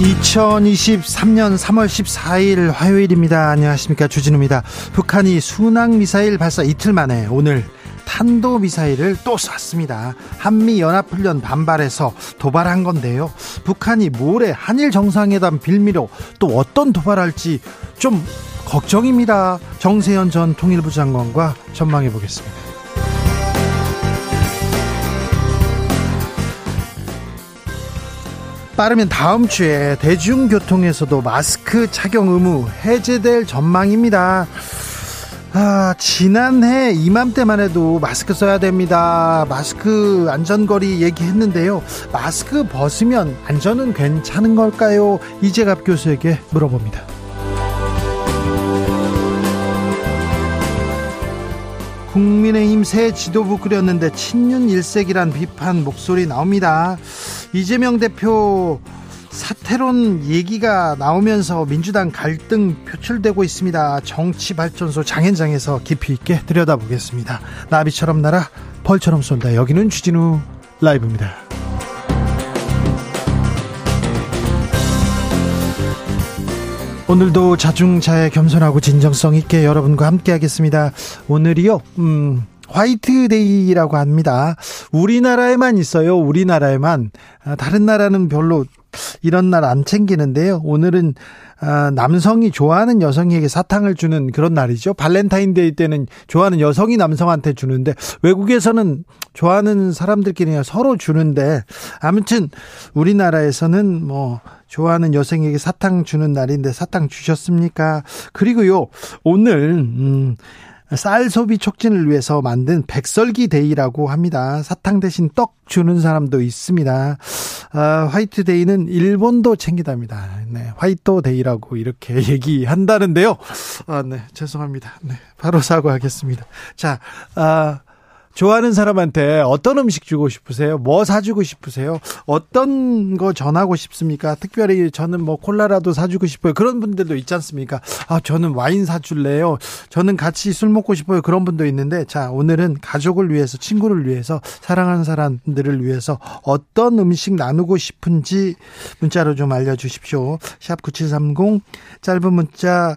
2023년 3월 14일 화요일입니다. 안녕하십니까. 주진우입니다. 북한이 순항미사일 발사 이틀 만에 오늘 탄도미사일을 또 쐈습니다. 한미연합훈련 반발해서 도발한 건데요. 북한이 모레 한일 정상회담 빌미로 또 어떤 도발할지 좀 걱정입니다. 정세현 전 통일부 장관과 전망해 보겠습니다. 빠르면 다음 주에 대중교통에서도 마스크 착용 의무 해제될 전망입니다. 아, 지난해 이맘때만 해도 마스크 써야 됩니다. 마스크 안전거리 얘기했는데요. 마스크 벗으면 안전은 괜찮은 걸까요? 이재갑 교수에게 물어봅니다. 국민의힘 새 지도부 꾸렸는데 친윤 일색이란 비판 목소리 나옵니다. 이재명 대표 사태론 얘기가 나오면서 민주당 갈등 표출되고 있습니다. 정치발전소 장현장에서 깊이 있게 들여다보겠습니다. 나비처럼 날아 벌처럼 쏜다. 여기는 주진우 라이브입니다. 오늘도 자중자애 겸손하고 진정성 있게 여러분과 함께 하겠습니다. 오늘이요, 음, 화이트데이라고 합니다. 우리나라에만 있어요. 우리나라에만. 아, 다른 나라는 별로 이런 날 안 챙기는데요. 오늘은 아, 남성이 좋아하는 여성에게 사탕을 주는 그런 날이죠. 발렌타인데이 때는 좋아하는 여성이 남성한테 주는데 외국에서는 좋아하는 사람들끼리 서로 주는데 아무튼 우리나라에서는 뭐 좋아하는 여성에게 사탕 주는 날인데 사탕 주셨습니까? 그리고요 오늘 음. 쌀 소비 촉진을 위해서 만든 백설기 데이라고 합니다. 사탕 대신 떡 주는 사람도 있습니다. 아, 화이트 데이는 일본도 챙기답니다. 네, 화이트 데이라고 이렇게 얘기한다는데요. 아, 네, 죄송합니다. 네, 바로 사과하겠습니다. 자, 아, 좋아하는 사람한테 어떤 음식 주고 싶으세요? 뭐 사주고 싶으세요? 어떤 거 전하고 싶습니까? 특별히 저는 뭐 콜라라도 사주고 싶어요. 그런 분들도 있지 않습니까? 아, 저는 와인 사줄래요? 저는 같이 술 먹고 싶어요. 그런 분도 있는데, 자, 오늘은 가족을 위해서, 친구를 위해서, 사랑하는 사람들을 위해서 어떤 음식 나누고 싶은지 문자로 좀 알려주십시오. 샵 9730, 짧은 문자,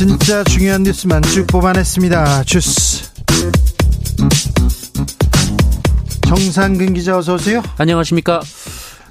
진짜 중요한 뉴스만 쭉 뽑아냈습니다. 주스. 정상근 기자 어서 오세요. 안녕하십니까.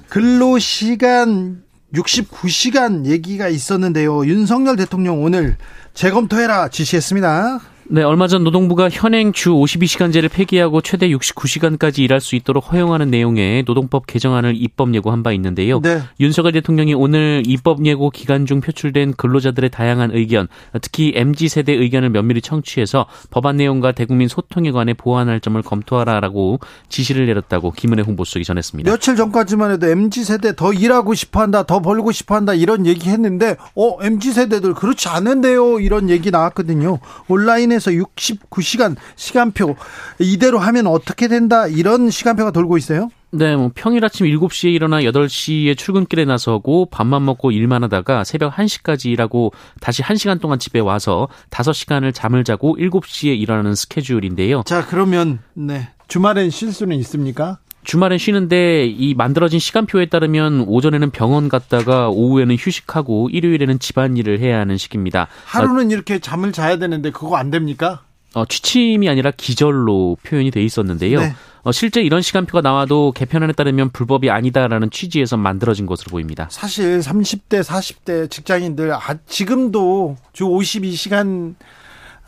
근로 시간 69시간 얘기가 있었는데요. 윤석열 대통령 오늘 재검토해라 지시했습니다. 네, 얼마 전 노동부가 현행 주 52시간제를 폐기하고 최대 69시간까지 일할 수 있도록 허용하는 내용의 노동법 개정안을 입법 예고한 바 있는데요. 네. 윤석열 대통령이 오늘 입법 예고 기간 중 표출된 근로자들의 다양한 의견, 특히 MZ 세대 의견을 면밀히 청취해서 법안 내용과 대국민 소통에 관해 보완할 점을 검토하라라고 지시를 내렸다고 김은혜 홍보수석이 전했습니다. 며칠 전까지만 해도 MZ 세대 더 일하고 싶어한다, 더 벌고 싶어한다 이런 얘기했는데, 어 MZ 세대들 그렇지 않은데요 이런 얘기 나왔거든요. 온라인에 해서 69시간 시간표 이대로 하면 어떻게 된다 이런 시간표가 돌고 있어요? 네, 뭐 평일 아침 7시에 일어나 8시에 출근길에 나서고 밥만 먹고 일만 하다가 새벽 1시까지 일하고 다시 1시간 동안 집에 와서 5시간을 잠을 자고 7시에 일어나는 스케줄인데요. 자, 그러면 네. 주말엔 쉴 수는 있습니까? 주말엔 쉬는데 이 만들어진 시간표에 따르면 오전에는 병원 갔다가 오후에는 휴식하고 일요일에는 집안일을 해야 하는 시기입니다. 하루는 어, 이렇게 잠을 자야 되는데 그거 안 됩니까? 어, 취침이 아니라 기절로 표현이 돼 있었는데요. 네. 어, 실제 이런 시간표가 나와도 개편안에 따르면 불법이 아니다라는 취지에서 만들어진 것으로 보입니다. 사실 30대, 40대 직장인들 아, 지금도 주 52시간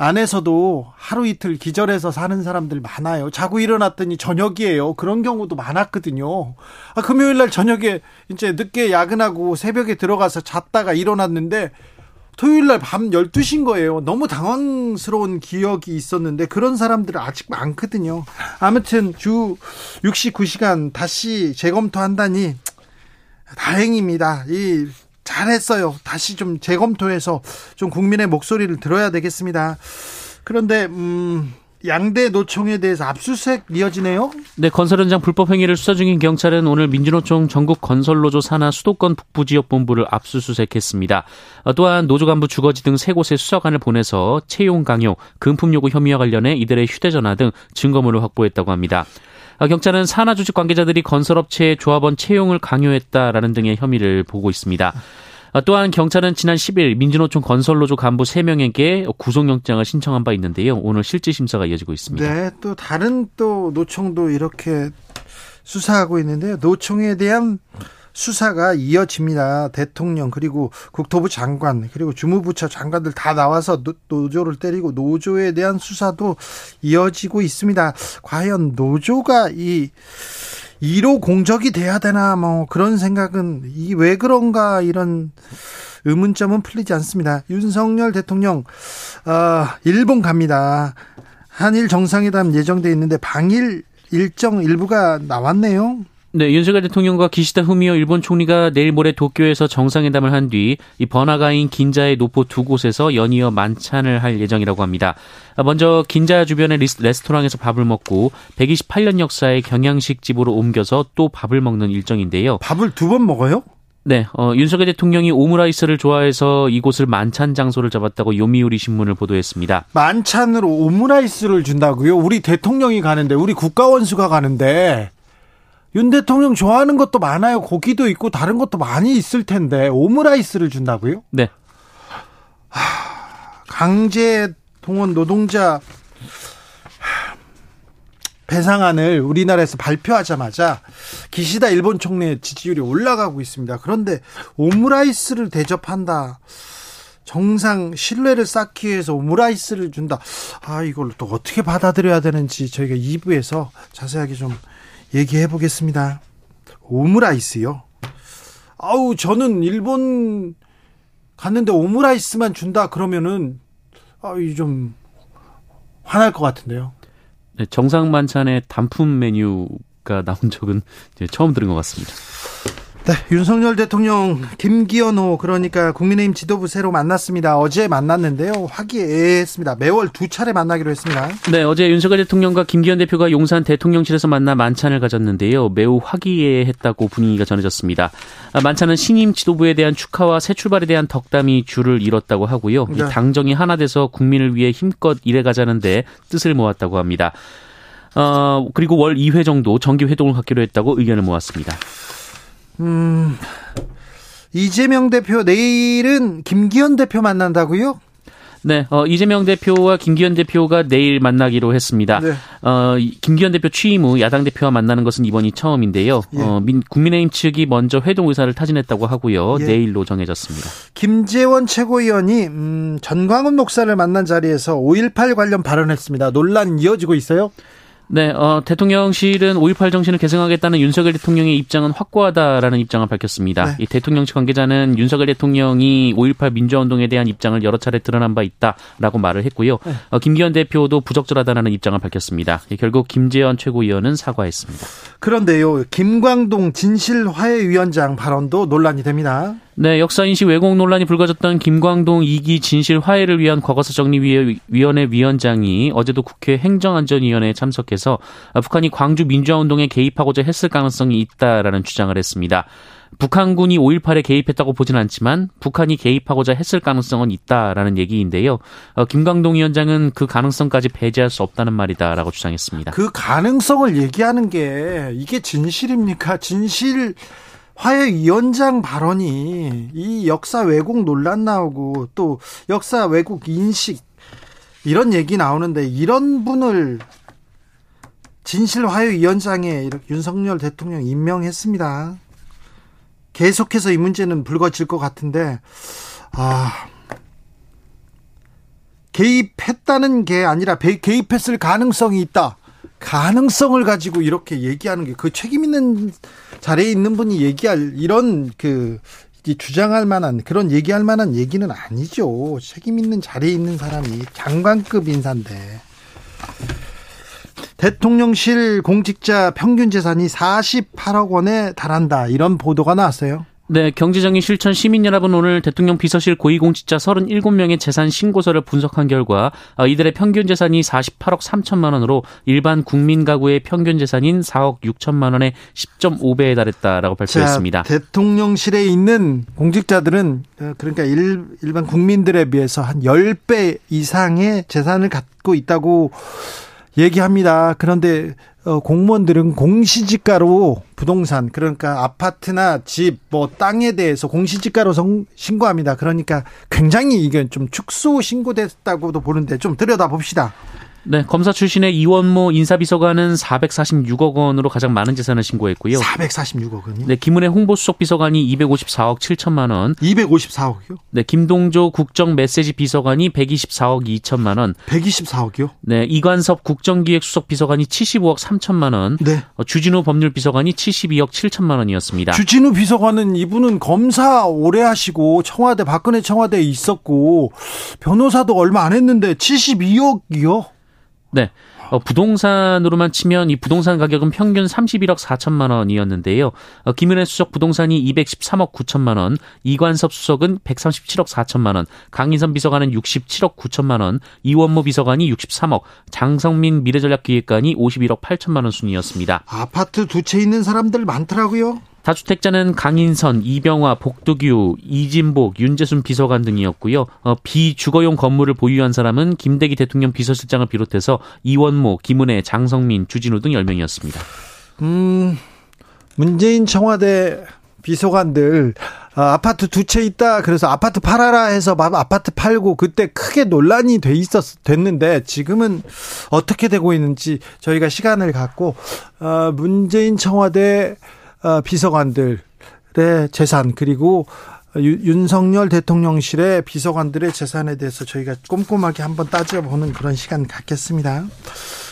안에서도 하루 이틀 기절해서 사는 사람들 많아요. 자고 일어났더니 저녁이에요. 그런 경우도 많았거든요. 아, 금요일 날 저녁에 이제 늦게 야근하고 새벽에 들어가서 잤다가 일어났는데 토요일 날 밤 12시인 거예요. 너무 당황스러운 기억이 있었는데 그런 사람들은 아직 많거든요. 아무튼 주 69시간 다시 재검토한다니 다행입니다. 이 잘했어요. 다시 좀 재검토해서 좀 국민의 목소리를 들어야 되겠습니다. 그런데 음 양대 노총에 대해서 압수수색 이어지네요. 네, 건설 현장 불법 행위를 수사 중인 경찰은 오늘 민주노총 전국 건설노조 산하 수도권 북부 지역 본부를 압수수색했습니다. 어, 또한 노조 간부 주거지 등 세 곳에 수사관을 보내서 채용 강요, 금품 요구 혐의와 관련해 이들의 휴대전화 등 증거물을 확보했다고 합니다. 어, 경찰은 산하 조직 관계자들이 건설업체의 조합원 채용을 강요했다라는 등의 혐의를 보고 있습니다. 어, 또한 경찰은 지난 10일 민주노총 건설노조 간부 3명에게 구속영장을 신청한 바 있는데요. 오늘 실질 심사가 이어지고 있습니다. 네, 또 다른 또 노총도 이렇게 수사하고 있는데요. 노총에 대한 수사가 이어집니다. 대통령 그리고 국토부 장관 그리고 주무부처 장관들 다 나와서 노조를 때리고 노조에 대한 수사도 이어지고 있습니다. 과연 노조가 이 1호 공적이 돼야 되나 뭐 그런 생각은 이 왜 그런가 이런 의문점은 풀리지 않습니다. 윤석열 대통령 어, 일본 갑니다. 한일 정상회담 예정돼 있는데 방일 일정 일부가 나왔네요. 네, 윤석열 대통령과 기시다 후미오 일본 총리가 내일 모레 도쿄에서 정상회담을 한 뒤 이 번화가인 긴자의 노포 두 곳에서 연이어 만찬을 할 예정이라고 합니다. 먼저 긴자 주변의 레스토랑에서 밥을 먹고 128년 역사의 경양식 집으로 옮겨서 또 밥을 먹는 일정인데요. 밥을 두 번 먹어요? 네, 어, 윤석열 대통령이 오므라이스를 좋아해서 이곳을 만찬 장소를 잡았다고 요미우리 신문을 보도했습니다. 만찬으로 오므라이스를 준다고요? 우리 대통령이 가는데, 우리 국가원수가 가는데, 윤 대통령 좋아하는 것도 많아요. 고기도 있고 다른 것도 많이 있을 텐데 오므라이스를 준다고요? 네. 강제 동원 노동자 배상안을 우리나라에서 발표하자마자 기시다 일본 총리의 지지율이 올라가고 있습니다. 그런데 오므라이스를 대접한다. 정상 신뢰를 쌓기 위해서 오므라이스를 준다. 아, 이걸 또 어떻게 받아들여야 되는지 저희가 2부에서 자세하게 좀 얘기해 보겠습니다. 오므라이스요. 아우 저는 일본 갔는데 오므라이스만 준다 그러면은 아좀 화날 것 같은데요. 네, 정상 만찬에 단품 메뉴가 나온 적은 처음 들은 것 같습니다. 네, 윤석열 대통령 김기현호 그러니까 국민의힘 지도부 새로 만났습니다. 어제 만났는데요. 화기애애했습니다. 매월 두 차례 만나기로 했습니다. 네, 어제 윤석열 대통령과 김기현 대표가 용산 대통령실에서 만나 만찬을 가졌는데요. 매우 화기애애했다고 분위기가 전해졌습니다. 아, 만찬은 신임 지도부에 대한 축하와 새 출발에 대한 덕담이 줄을 이뤘다고 하고요. 네. 당정이 하나 돼서 국민을 위해 힘껏 일해가자는데 뜻을 모았다고 합니다. 어, 그리고 월 2회 정도 정기 회동을 갖기로 했다고 의견을 모았습니다. 음, 이재명 대표 내일은 김기현 대표 만난다고요? 네, 어, 이재명 대표와 김기현 대표가 내일 만나기로 했습니다. 네. 어, 김기현 대표 취임 후 야당 대표와 만나는 것은 이번이 처음인데요. 예. 어, 민, 국민의힘 측이 먼저 회동 의사를 타진했다고 하고요. 예. 내일로 정해졌습니다. 김재원 최고위원이 음, 전광훈 목사를 만난 자리에서 5.18 관련 발언했습니다. 논란 이어지고 있어요? 네, 어, 대통령실은 5.18 정신을 계승하겠다는 윤석열 대통령의 입장은 확고하다라는 입장을 밝혔습니다. 네. 이 대통령 측 관계자는 윤석열 대통령이 5.18 민주화운동에 대한 입장을 여러 차례 드러난 바 있다라고 말을 했고요. 네. 어, 김기현 대표도 부적절하다는 입장을 밝혔습니다. 예, 결국 김재현 최고위원은 사과했습니다. 그런데요, 김광동 진실화해위원장 발언도 논란이 됩니다. 네, 역사인식 왜곡 논란이 불거졌던 김광동 2기 진실 화해를 위한 과거사 정리위원회 위원장이 어제도 국회 행정안전위원회에 참석해서 북한이 광주 민주화운동에 개입하고자 했을 가능성이 있다라는 주장을 했습니다. 북한군이 5.18에 개입했다고 보진 않지만 북한이 개입하고자 했을 가능성은 있다라는 얘기인데요. 어, 김광동 위원장은 그 가능성까지 배제할 수 없다는 말이다라고 주장했습니다. 그 가능성을 얘기하는 게 이게 진실입니까? 진실 화해위원장 발언이 이 역사 왜곡 논란 나오고 또 역사 왜곡 인식 이런 얘기 나오는데 이런 분을 진실화해위원장에 윤석열 대통령 임명했습니다. 계속해서 이 문제는 불거질 것 같은데 아 개입했다는 게 아니라 개입했을 가능성이 있다. 가능성을 가지고 이렇게 얘기하는 게 그 책임 있는 자리에 있는 분이 얘기할 이런 그 주장할 만한 그런 얘기할 만한 얘기는 아니죠. 책임 있는 자리에 있는 사람이 장관급 인사인데. 대통령실 공직자 평균 재산이 48억 원에 달한다. 이런 보도가 나왔어요. 네, 경제정의 실천 시민 여러분 오늘 대통령 비서실 고위공직자 37명의 재산 신고서를 분석한 결과 어, 이들의 평균 재산이 48억 3천만 원으로 일반 국민 가구의 평균 재산인 4억 6천만 원의 10.5배에 달했다라고 발표했습니다. 자, 대통령실에 있는 공직자들은 어, 그러니까 일, 일반 국민들에 비해서 한 10배 이상의 재산을 갖고 있다고 얘기합니다. 그런데 어, 공무원들은 공시지가로 부동산 그러니까 아파트나 집 뭐 땅에 대해서 공시지가로 성, 신고합니다. 그러니까 굉장히 이게 좀 축소 신고됐다고도 보는데 좀 들여다 봅시다. 네, 검사 출신의 이원모 인사비서관은 446억 원으로 가장 많은 재산을 신고했고요. 446억 원이요? 네, 김은혜 홍보수석 비서관이 254억 7천만 원. 254억이요? 네, 김동조 국정 메시지 비서관이 124억 2천만 원. 124억이요? 네, 이관섭 국정기획수석 비서관이 75억 3천만 원. 네. 어, 주진우 법률 비서관이 72억 7천만 원이었습니다. 주진우 비서관은 이분은 검사 오래 하시고 청와대 박근혜 청와대에 있었고 변호사도 얼마 안 했는데 72억이요? 네. 어, 부동산으로만 치면 이 부동산 가격은 평균 31억 4천만 원이었는데요. 어, 김은혜 수석 부동산이 213억 9천만 원, 이관섭 수석은 137억 4천만 원, 강인선 비서관은 67억 9천만 원, 이원모 비서관이 63억, 장성민 미래전략기획관이 51억 8천만 원 순이었습니다. 아파트 두 채 있는 사람들 많더라고요. 다주택자는 강인선, 이병화, 복두규, 이진복, 윤재순 비서관 등이었고요. 어, 비주거용 건물을 보유한 사람은 김대기 대통령 비서실장을 비롯해서 이원모, 김은혜, 장성민, 주진우 등 10명이었습니다. 음, 문재인 청와대 비서관들 아, 아파트 두 채 있다 그래서 아파트 팔아라 해서 아파트 팔고 그때 크게 논란이 돼 있었 됐는데 지금은 어떻게 되고 있는지 저희가 시간을 갖고 어, 문재인 청와대 어, 비서관들의 재산 그리고 윤석열 대통령실의 비서관들의 재산에 대해서 저희가 꼼꼼하게 한번 따져보는 그런 시간 갖겠습니다.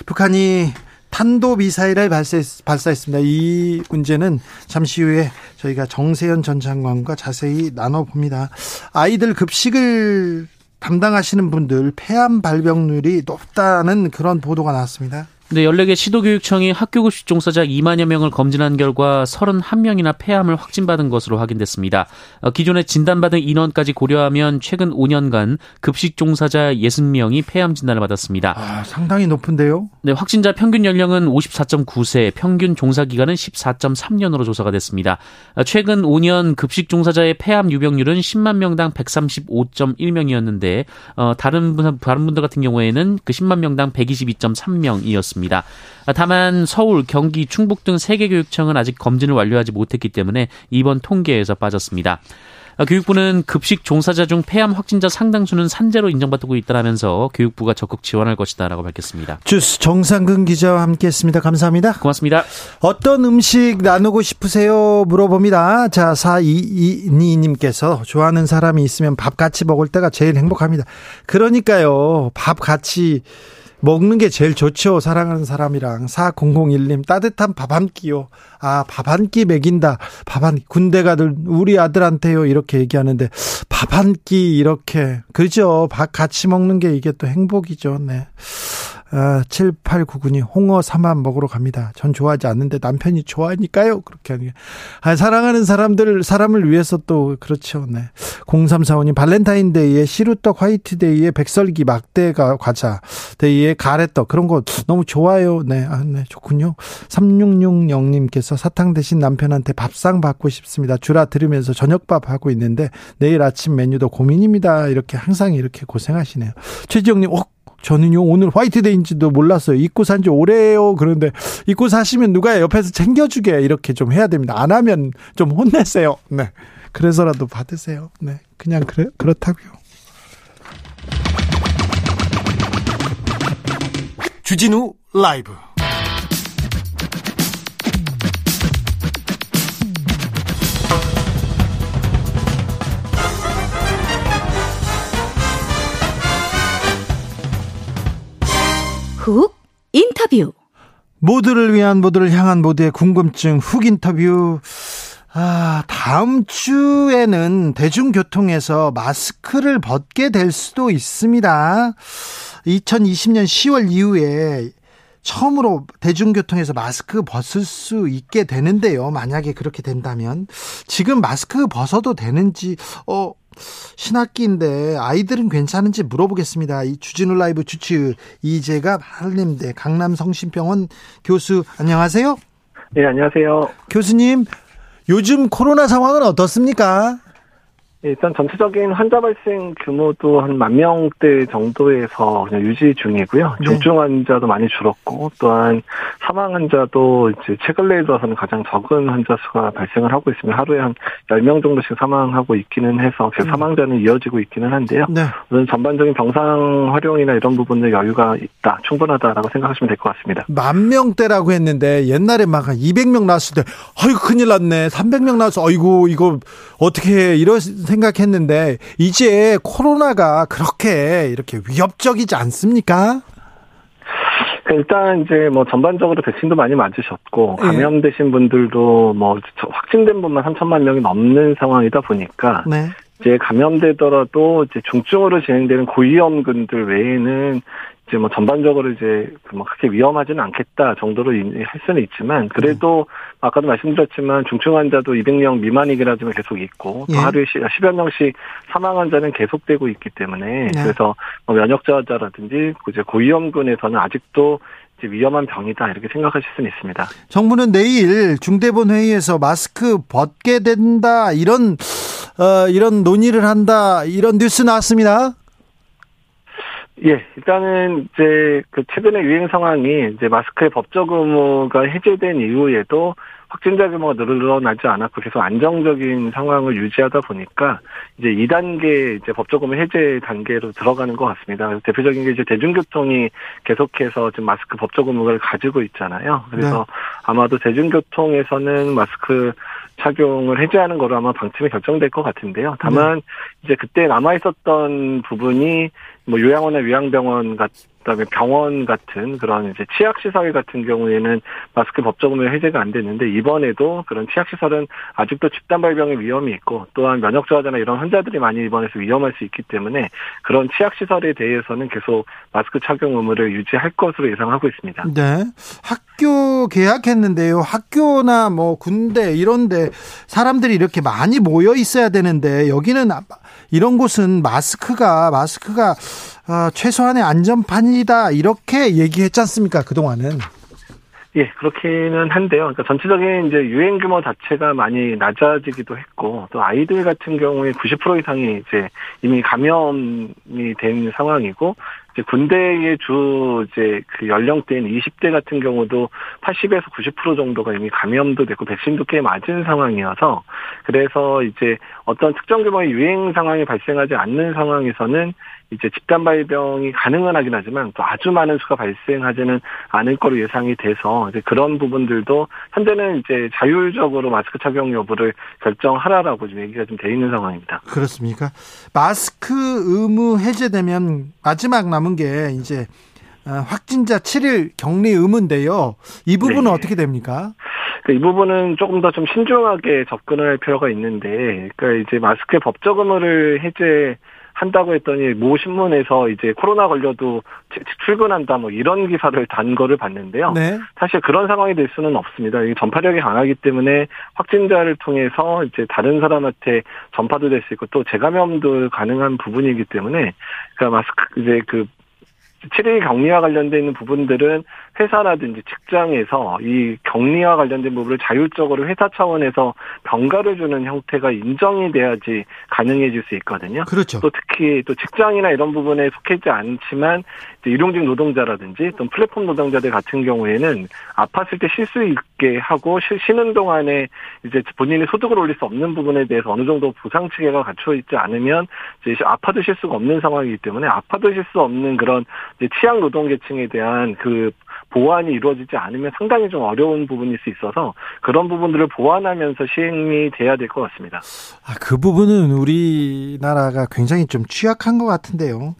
북한이 탄도 미사일을 발사했, 습니다이 문제는 잠시 후에 저희가 정세현 전 장관과 자세히 나눠봅니다. 아이들 급식을 담당하시는 분들 폐암 발병률이 높다는 그런 보도가 나왔습니다. 네, 14개 시도교육청이 학교급식 종사자 2만여 명을 검진한 결과 31명이나 폐암을 확진받은 것으로 확인됐습니다. 어, 기존에 진단받은 인원까지 고려하면 최근 5년간 급식 종사자 60명이 폐암 진단을 받았습니다. 아, 상당히 높은데요? 네, 확진자 평균 연령은 54.9세, 평균 종사 기간은 14.3년으로 조사가 됐습니다. 어, 최근 5년 급식 종사자의 폐암 유병률은 10만 명당 135.1명이었는데 어, 다른 분 다른 분들 같은 경우에는 그 10만 명당 122.3명이었습니다. 있습니다. 다만 서울, 경기, 충북 등 세 개 교육청은 아직 검진을 완료하지 못했기 때문에 이번 통계에서 빠졌습니다. 교육부는 급식 종사자 중 폐암 확진자 상당수는 산재로 인정받고 있다면서 교육부가 적극 지원할 것이다라고 밝혔습니다. 주스 정상근 기자와 함께했습니다. 감사합니다. 고맙습니다. 어떤 음식 나누고 싶으세요? 물어봅니다. 자, 4222님께서 좋아하는 사람이 있으면 밥 같이 먹을 때가 제일 행복합니다. 그러니까요. 밥 같이 먹는 게 제일 좋죠. 사랑하는 사람이랑. 4001님, 따뜻한 밥 한 끼요. 아, 밥 한 끼 먹인다. 밥 한, 군대 가들, 우리 아들한테요. 이렇게 얘기하는데, 밥 한 끼, 이렇게. 그죠. 밥 같이 먹는 게 이게 또 행복이죠. 네. 아, 7899님, 홍어 삼합 먹으러 갑니다. 전 좋아하지 않는데 남편이 좋아하니까요. 그렇게 하는 게. 아, 사랑하는 사람들, 사람을 위해서 또, 그렇죠. 네. 0345님, 발렌타인데이에 시루떡 화이트데이에 백설기 막대가 과자, 데이에 가래떡, 그런 거 너무 좋아요. 네. 아, 네. 좋군요. 3660님께서 사탕 대신 남편한테 밥상 받고 싶습니다. 주라 들으면서 저녁밥 하고 있는데 내일 아침 메뉴도 고민입니다. 이렇게 항상 이렇게 고생하시네요. 최지영님, 어, 저는요 오늘 화이트데이인지도 몰랐어요. 입고 산 지 오래요. 그런데 입고 사시면 누가 옆에서 챙겨주게 이렇게 좀 해야 됩니다. 안 하면 좀 혼내세요. 네. 그래서라도 받으세요. 네. 그냥 그래 그렇다고요. 주진우 라이브 훅 인터뷰 모두를 위한 모두를 향한 모두의 궁금증 훅 인터뷰 아, 다음 주에는 대중교통에서 마스크를 벗게 될 수도 있습니다. 2020년 10월 이후에 처음으로 대중교통에서 마스크 벗을 수 있게 되는데요. 만약에 그렇게 된다면 지금 마스크 벗어도 되는지 어 신학기인데 아이들은 괜찮은지 물어보겠습니다. 이 주진우 라이브 주치 이재가 한림대 강남성심병원 교수 안녕하세요. 네, 안녕하세요. 교수님, 요즘 코로나 상황은 어떻습니까? 일단 전체적인 환자 발생 규모도 한 만 명대 정도에서 그냥 유지 중이고요. 네. 중증 환자도 많이 줄었고 또한 사망 환자도 이제 최근래에 들어서는 가장 적은 환자 수가 발생을 하고 있습니다. 하루에 한 10명 정도씩 사망하고 있기는 해서 그 사망자는 이어지고 있기는 한데요. 네. 우선 전반적인 병상 활용이나 이런 부분에 여유가 있다, 충분하다라고 생각하시면 될 것 같습니다. 만 명대라고 했는데 옛날에 막 200명 나왔을 때 아이고 큰일 났네. 300명 나와서 아이고 이거 어떻게 이런 생각했는데 이제 코로나가 그렇게 이렇게 위협적이지 않습니까? 일단 이제 뭐 전반적으로 백신도 많이 맞으셨고 예. 감염되신 분들도 뭐 확진된 분만 3천만 명이 넘는 상황이다 보니까 네. 이제 감염되더라도 이제 중증으로 진행되는 고위험군들 외에는 이제 뭐 전반적으로 이제 뭐 크게 위험하지는 않겠다 정도로 할 수는 있지만 그래도 음. 아까도 말씀드렸지만 중증 환자도 200명 미만이긴 하지만 계속 있고 예. 하루에 10여 명씩 사망 환자는 계속되고 있기 때문에 네. 그래서 뭐 면역 저하자라든지 이제 고위험군에서는 아직도 위험한 병이다 이렇게 생각하실 수는 있습니다. 정부는 내일 중대본 회의에서 마스크 벗게 된다 이런 어, 이런 논의를 한다 이런 뉴스 나왔습니다. 예, 일단은 이제 그 최근의 유행 상황이 이제 마스크의 법적 의무가 해제된 이후에도 확진자 규모가 늘어나지 않았고 계속 안정적인 상황을 유지하다 보니까 이제 2단계 이제 법적 의무 해제 단계로 들어가는 것 같습니다. 대표적인 게 이제 대중교통이 계속해서 지금 마스크 법적 의무를 가지고 있잖아요. 그래서 네. 아마도 대중교통에서는 마스크 착용을 해제하는 거로 아마 방침이 결정될 것 같은데요. 다만 네. 이제 그때 남아 있었던 부분이 뭐 요양원이나 요양병원 같 그다음에 병원 같은 그런 이제 치약 시설 같은 경우에는 마스크 법적으로 해제가 안 됐는데 이번에도 그런 치약 시설은 아직도 집단 발병의 위험이 있고 또한 면역 저하자나 이런 환자들이 많이 입원해서 위험할 수 있기 때문에 그런 치약 시설에 대해서는 계속 마스크 착용 의무를 유지할 것으로 예상하고 있습니다. 네. 학교 개학했는데요. 학교나 뭐 군대 이런데 사람들이 이렇게 많이 모여 있어야 되는데 여기는 이런 곳은 마스크가 마스크가 어, 최소한의 안전판이다 이렇게 얘기했지 않습니까 그 동안은? 예, 그렇기는 한데요. 그러니까 전체적인 이제 유행 규모 자체가 많이 낮아지기도 했고, 또 아이들 같은 경우에 90% 이상이 이제 이미 감염이 된 상황이고, 이제 군대의 주 이제 그 연령대인 20대 같은 경우도 80에서 90% 정도가 이미 감염도 됐고 백신도 꽤 맞은 상황이어서 그래서 이제 어떤 특정 규모의 유행 상황이 발생하지 않는 상황에서는 이제 집단 발병이 가능은 하긴 하지만 또 아주 많은 수가 발생하지는 않을 거로 예상이 돼서 이제 그런 부분들도 현재는 이제 자율적으로 마스크 착용 여부를 결정하라라고 지금 얘기가 좀 돼 있는 상황입니다. 그렇습니까? 마스크 의무 해제되면 마지막 남은 게 이제 어, 확진자 7일 격리 의무인데요. 이 부분은 네. 어떻게 됩니까? 이 부분은 조금 더 좀 신중하게 접근을 할 필요가 있는데, 그러니까 이제 마스크의 법적 의무를 해제 한다고 했더니 모 신문에서 이제 코로나 걸려도 출근한다 뭐 이런 기사를 단 거를 봤는데요. 네. 사실 그런 상황이 될 수는 없습니다. 전파력이 강하기 때문에 확진자를 통해서 이제 다른 사람한테 전파도 될 수 있고 또 재감염도 가능한 부분이기 때문에 그러니까 마스크 이제 그 7일 격리와 관련돼 있는 부분들은 회사라든지 직장에서 이 격리와 관련된 부분을 자율적으로 회사 차원에서 병가를 주는 형태가 인정이 돼야지 가능해질 수 있거든요. 그렇죠. 또 특히 또 직장이나 이런 부분에 속해 있지 않지만 일용직 노동자라든지 또 플랫폼 노동자들 같은 경우에는 아팠을 때 쉴 수 있게 하고 쉬는 동안에 이제 본인이 소득을 올릴 수 없는 부분에 대해서 어느 정도 보상 체계가 갖춰 있지 않으면 이제 아파도 쉴 수가 없는 상황이기 때문에 아파도 쉴 수 없는 그런 취약 노동 계층에 대한 그 보완이 이루어지지 않으면 상당히 좀 어려운 부분일 수 있어서 그런 부분들을 보완하면서 시행이 돼야 될 것 같습니다. 아, 그 부분은 우리나라가 굉장히 좀 취약한 것 같은데요.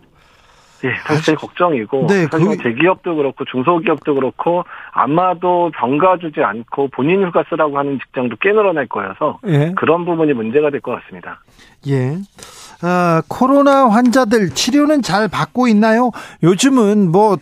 예, 사실 걱정이고 네, 사실 그... 대기업도 그렇고 중소기업도 그렇고 아마도 병가 주지 않고 본인 휴가 쓰라고 하는 직장도 꽤 늘어날 거여서 예. 그런 부분이 문제가 될 것 같습니다. 예. 아, 코로나 환자들 치료는 잘 받고 있나요? 요즘은 뭐뭐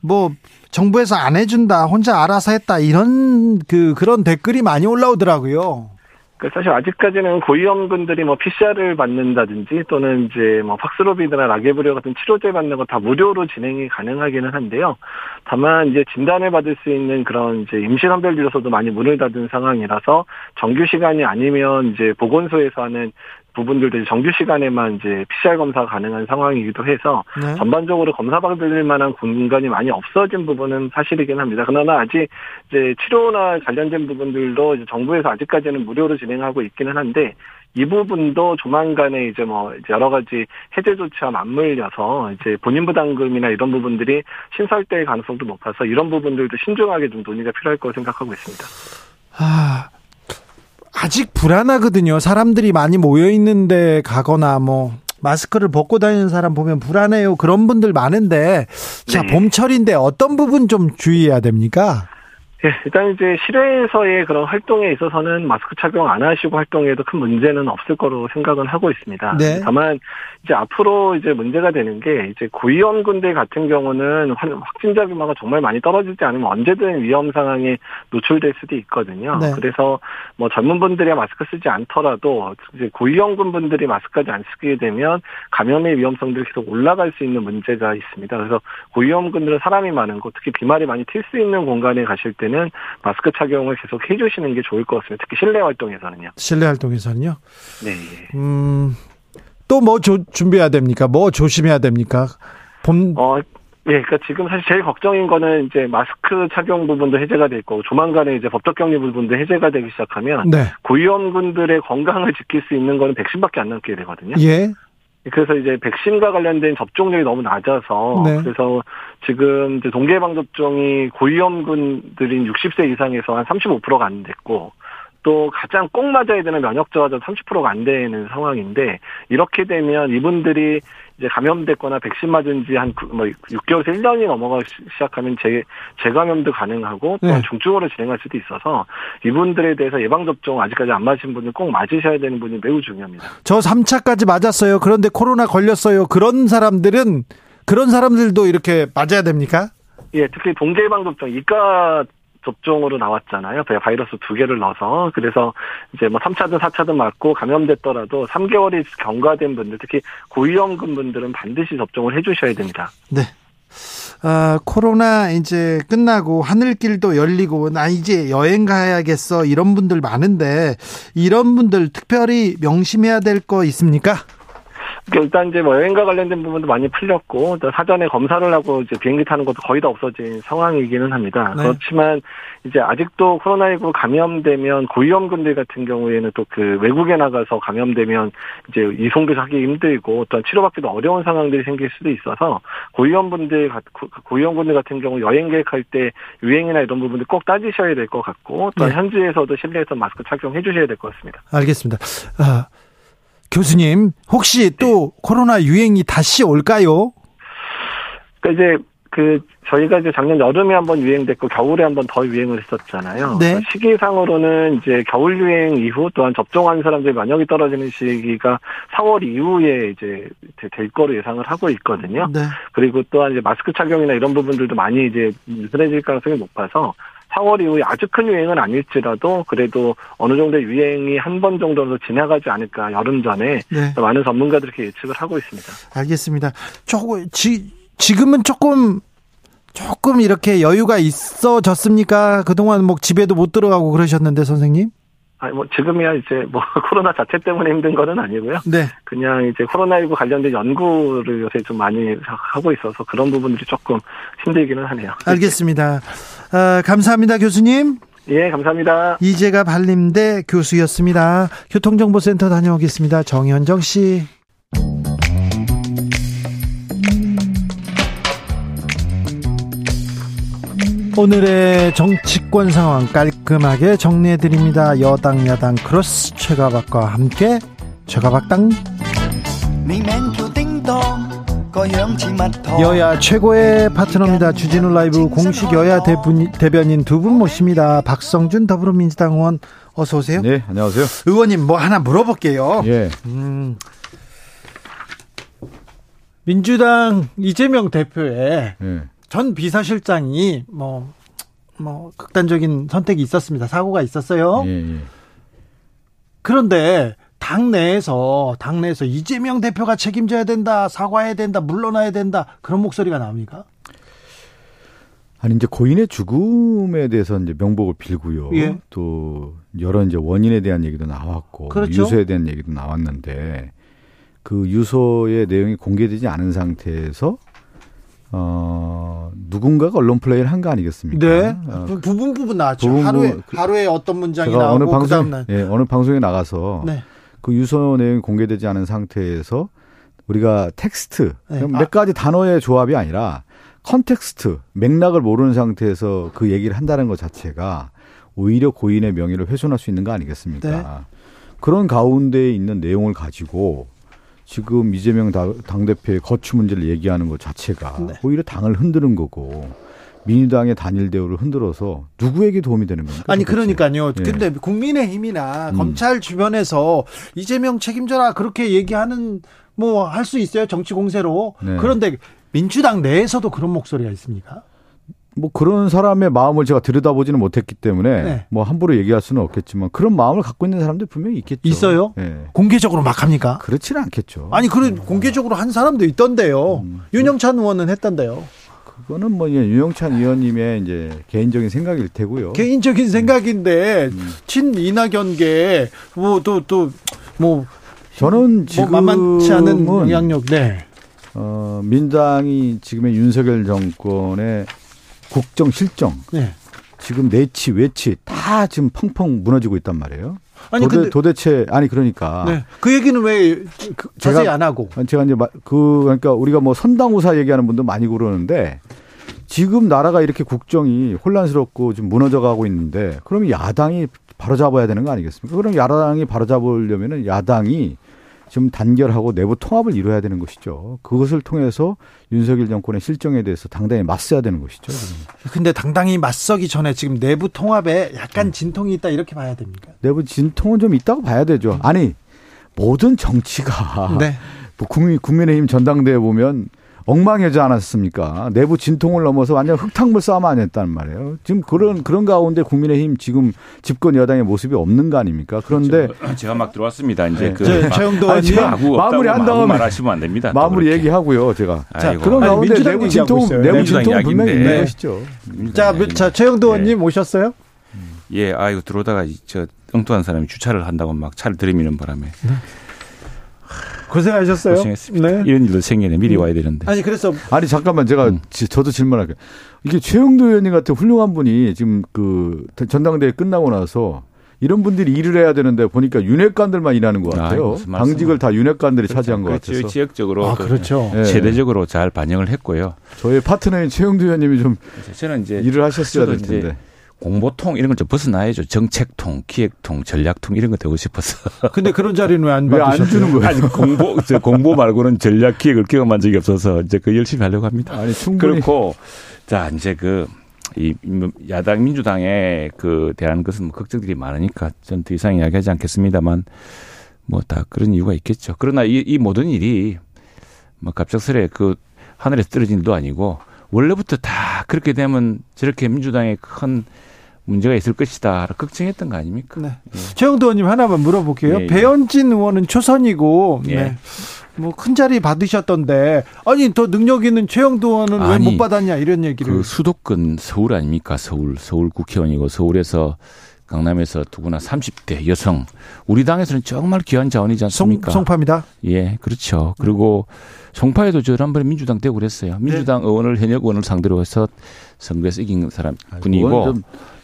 뭐 정부에서 안 해준다, 혼자 알아서 했다 이런 그 그런 댓글이 많이 올라오더라고요. 그 사실 아직까지는 고위험군들이 뭐 PCR을 받는다든지 또는 이제 뭐 팍스로비드나 라게브리오 같은 치료제 받는 거 다 무료로 진행이 가능하기는 한데요. 다만 이제 진단을 받을 수 있는 그런 이제 임시선별진료소도 많이 문을 닫은 상황이라서 정규 시간이 아니면 이제 보건소에서 하는 부분들도 정규 시간에만 이제 PCR 검사 가능한 상황이기도 해서 네. 전반적으로 검사 받을 만한 공간이 많이 없어진 부분은 사실이긴 합니다. 그러나 아직 이제 치료나 관련된 부분들도 정부에서 아직까지는 무료로 진행하고 있기는 한데 이 부분도 조만간에 이제 뭐 여러 가지 해제 조치와 맞물려서 이제 본인 부담금이나 이런 부분들이 신설될 가능성도 높아서 이런 부분들도 신중하게 좀 논의가 필요할 거라고 생각하고 있습니다. 아, 아직 불안하거든요. 사람들이 많이 모여 있는데 가거나 뭐 마스크를 벗고 다니는 사람 보면 불안해요. 그런 분들 많은데 자, 네. 봄철인데 어떤 부분 좀 주의해야 됩니까? 예, 일단 이제 실외에서의 그런 활동에 있어서는 마스크 착용 안 하시고 활동해도 큰 문제는 없을 거로 생각은 하고 있습니다. 네. 다만 이제 앞으로 이제 문제가 되는 게 이제 고위험군들 같은 경우는 확진자 규모가 정말 많이 떨어지지 않으면 언제든 위험 상황에 노출될 수도 있거든요. 네. 그래서 뭐 젊은 분들이 마스크 쓰지 않더라도 이제 고위험군 분들이 마스크까지 안 쓰게 되면 감염의 위험성들이 계속 올라갈 수 있는 문제가 있습니다. 그래서 고위험군들은 사람이 많은 곳, 특히 비말이 많이 튈 수 있는 공간에 가실 때는 때는 마스크 착용을 계속 해주시는 게 좋을 것 같습니다. 특히 실내 활동에서는요. 실내 활동에서는요. 네. 음, 또 뭐 준비해야 됩니까? 뭐 조심해야 됩니까? 봄. 어, 예, 그러니까 지금 사실 제일 걱정인 거는 이제 마스크 착용 부분도 해제가 될 거고 조만간에 이제 법적 격리 부분도 해제가 되기 시작하면 네. 고위험군들의 건강을 지킬 수 있는 거는 백신밖에 안 남게 되거든요. 예. 그래서 이제 백신과 관련된 접종률이 너무 낮아서 네. 그래서 지금 이제 동계방 접종이 고위험군들인 60세 이상에서 한 35%가 안 됐고 또 가장 꼭 맞아야 되는 면역 저하자 30%가 안 되는 상황인데 이렇게 되면 이분들이 이제 감염됐거나 백신 맞은 지 한 뭐 6개월에서 1년이 넘어가기 시작하면 재, 재감염도 가능하고 또 네. 중증으로 진행할 수도 있어서 이분들에 대해서 예방접종 아직까지 안 맞으신 분은 꼭 맞으셔야 되는 분이 매우 중요합니다. 저 3차까지 맞았어요. 그런데 코로나 걸렸어요. 그런 사람들은 그런 사람들도 이렇게 맞아야 됩니까? 예, 특히 동계 예방접종 이과 접종으로 나왔잖아요. 바이러스 두 개를 넣어서. 그래서 이제 뭐 3차든 4차든 맞고 감염됐더라도 3개월이 경과된 분들, 특히 고위험군 분들은 반드시 접종을 해 주셔야 됩니다. 네. 아, 코로나 이제 끝나고 하늘길도 열리고 나 이제 여행 가야겠어 이런 분들 많은데 이런 분들 특별히 명심해야 될 거 있습니까? 일단 이제 뭐 여행과 관련된 부분도 많이 풀렸고 또 사전에 검사를 하고 이제 비행기 타는 것도 거의 다 없어진 상황이기는 합니다. 네. 그렇지만 이제 아직도 코로나19 감염되면 고위험군들 같은 경우에는 또 그 외국에 나가서 감염되면 이제 이송도 하기 힘들고 또 치료받기도 어려운 상황들이 생길 수도 있어서 고위험분들 고위험군들 같은 경우 여행 계획할 때 유행이나 이런 부분들 꼭 따지셔야 될 것 같고 또 네. 현지에서도 실내에서 마스크 착용해 주셔야 될 것 같습니다. 알겠습니다. 아. 교수님, 혹시 또 네. 코로나 유행이 다시 올까요? 그러니까 이제 그 저희가 이제 작년 여름에 한번 유행됐고 겨울에 한번 더 유행을 했었잖아요. 네. 시기상으로는 이제 겨울 유행 이후 또한 접종한 사람들이 만역이 떨어지는 시기가 4월 이후에 이제 될 거로 예상을 하고 있거든요. 네. 그리고 또한 이제 마스크 착용이나 이런 부분들도 많이 이제 느슨해질 가능성이 높아서 4월 이후에 아주 큰 유행은 아닐지라도 그래도 어느 정도의 유행이 한 번 정도로 지나가지 않을까 여름 전에 네. 많은 전문가들이 이렇게 예측을 하고 있습니다. 알겠습니다. 조금 지, 지금은 조금 조금 이렇게 여유가 있어졌습니까? 그동안 뭐 집에도 못 들어가고 그러셨는데 선생님? 아니 뭐 지금이야 이제 뭐 코로나 자체 때문에 힘든 거는 아니고요. 네. 그냥 이제 코로나19 관련된 연구를 요새 좀 많이 하고 있어서 그런 부분들이 조금 힘들기는 하네요. 알겠습니다. 아, 감사합니다, 교수님. 예, 감사합니다. 이재가 발림대 교수였습니다. 교통정보센터 다녀오겠습니다. 정현정 씨. 오늘의 정치권 상황 깔끔하게 정리해드립니다. 여당, 야당, 크로스 최가박과 함께 최가박당. 여야 최고의 파트너입니다. 주진우 라이브 공식 여야 대분, 대변인 두 분 모십니다. 박성준 더불어민주당 의원 어서 오세요. 네, 안녕하세요. 의원님 뭐 하나 물어볼게요. 예. 음, 민주당 이재명 대표의 예. 전 비서실장이 뭐, 뭐, 극단적인 선택이 있었습니다. 사고가 있었어요. 예, 예. 그런데, 당 내에서, 당 내에서 이재명 대표가 책임져야 된다, 사과해야 된다, 물러나야 된다, 그런 목소리가 나옵니까? 아니, 이제 고인의 죽음에 대해서 이제 명복을 빌고요. 예. 또, 여러 이제 원인에 대한 얘기도 나왔고, 그렇죠. 유서에 대한 얘기도 나왔는데, 그 유서의 내용이 공개되지 않은 상태에서 어, 누군가가 언론 플레이를 한 거 아니겠습니까? 네. 어, 그 부분 부분 나왔죠. 부분, 하루에 그, 하루에 어떤 문장이 나오고 어느 방송 예, 어느 방송에 나가서 네. 그 유서 내용이 공개되지 않은 상태에서 우리가 텍스트 네. 몇 아. 가지 단어의 조합이 아니라 context 맥락을 모르는 상태에서 그 얘기를 한다는 것 자체가 오히려 고인의 명예를 훼손할 수 있는 거 아니겠습니까? 네. 그런 가운데 있는 내용을 가지고 지금 이재명 당 대표의 거취 문제를 얘기하는 것 자체가 네. 오히려 당을 흔드는 거고 민주당의 단일 대우를 흔들어서 누구에게 도움이 되는 겁니까? 아니 도대체? 그러니까요. 예. 근데 국민의힘이나 음. 검찰 주변에서 이재명 책임져라 그렇게 얘기하는 뭐 할 수 있어요 정치 공세로. 네. 그런데 민주당 내에서도 그런 목소리가 있습니까? 뭐 그런 사람의 마음을 제가 들여다보지는 못했기 때문에 네. 뭐 함부로 얘기할 수는 없겠지만 그런 마음을 갖고 있는 사람들 분명히 있겠죠. 있어요? 네. 공개적으로 막 합니까? 그렇지는 않겠죠. 아니 그런 공개적으로 한 사람도 있던데요. 음. 윤영찬 의원은 했던데요. 그거는 뭐 윤영찬 의원님의 이제 개인적인 생각일 테고요. 개인적인 생각인데 음. 친 이낙연계 뭐또 또뭐 저는 지금 뭐 만만치 않은 영향력. 네. 어 민당이 지금의 윤석열 정권의 국정 실정. 네. 지금 내치 외치 다 지금 펑펑 무너지고 있단 말이에요. 아니 도대, 도대체 아니 그러니까 네. 그 얘기는 왜 그, 자세히 안 하고 제가 이제 그 그러니까 우리가 뭐 선당우사 얘기하는 분도 많이 그러는데 지금 나라가 이렇게 국정이 혼란스럽고 지금 무너져 가고 있는데 그러면 야당이 바로 잡아야 되는 거 아니겠습니까? 그럼 야당이 바로 잡으려면은 야당이 좀 단결하고 내부 통합을 이루어야 되는 것이죠. 그것을 통해서 윤석열 정권의 실정에 대해서 당당히 맞서야 되는 것이죠. 근데 당당히 맞서기 전에 지금 내부 통합에 약간 음. 진통이 있다 이렇게 봐야 됩니까? 내부 진통은 좀 있다고 봐야 되죠. 아니 모든 정치가 네. 뭐 국민 국민의힘 전당대회 보면 엉망이지 않았습니까? 내부 진통을 넘어서 완전 흙탕물 싸움 아니었단 말이에요. 지금 그런 그런 가운데 국민의힘 지금 집권 여당의 모습이 없는 거 아닙니까? 그런데 그렇죠. 제가 막 들어왔습니다. 이제 네. 그 최영도 의원님 마무리 한 다음에 말하시면 안 됩니다. 마무리 얘기하고요, 제가. 자, 그런 가운데 내부 진통 내부 진통 분명히 있는 네. 것이죠. 자, 자 최영도 의원님 네. 오셨어요? 예, 아 이거 들어오다가 저 엉뚱한 사람이 주차를 한다고 막 차를 들이미는 바람에. 네. 고생하셨어요. 고생했습니다. 네. 이런 일도 생기네. 미리 와야 되는데. 아니 그래서 아니 잠깐만 제가 음. 저도 질문할게요. 이게 최영도 의원님 같은 훌륭한 분이 지금 그 전당대회 끝나고 나서 이런 분들이 일을 해야 되는데 보니까 윤핵관들만 일하는 것 같아요. 아, 당직을 다 윤핵관들이 그렇죠. 차지한 것 그렇죠. 같아서. 지역적으로 아, 그렇죠. 네. 세대적으로 잘 반영을 했고요. 저희 파트너인 최영도 의원님이 좀 저는 이제 일을 하셨어야 될 텐데. 공보통 이런 걸 좀 벗어나야죠. 정책통, 기획통, 전략통 이런 거 되고 싶어서. 근데 그런 자리는 왜 안 받으셨어요? 주는 거예요? 아니 공보 공보 말고는 전략 기획을 경험한 적이 없어서 이제 그 열심히 하려고 합니다. 아니 충분히 그렇고 자 이제 그 이 야당 민주당에 그 대한 것은 뭐 걱정들이 많으니까 전 더 이상 이야기하지 않겠습니다만 뭐 다 그런 이유가 있겠죠. 그러나 이, 이 모든 일이 뭐 갑작스레 그 하늘에서 떨어진 일도 아니고 원래부터 다 그렇게 되면 저렇게 민주당에 큰 문제가 있을 것이다. 걱정했던 거 아닙니까? 네. 예. 최영도 의원님 하나만 물어볼게요. 예, 예. 배현진 의원은 초선이고, 예. 네. 뭐큰 자리 받으셨던데, 아니 더 능력 있는 최영도 의원은 왜 못 받았냐 이런 얘기를. 그 수도권 서울 아닙니까? 서울 서울 국회의원이고 서울에서 강남에서 누구나 30대 여성 우리 당에서는 정말 귀한 자원이지 않습니까? 송, 송파입니다. 예, 그렇죠. 그리고 송파에도 저 한번에 민주당 되고 그랬어요. 민주당 네. 의원을 현역 의원을 상대로 해서 선거에서 이긴 사람 분이고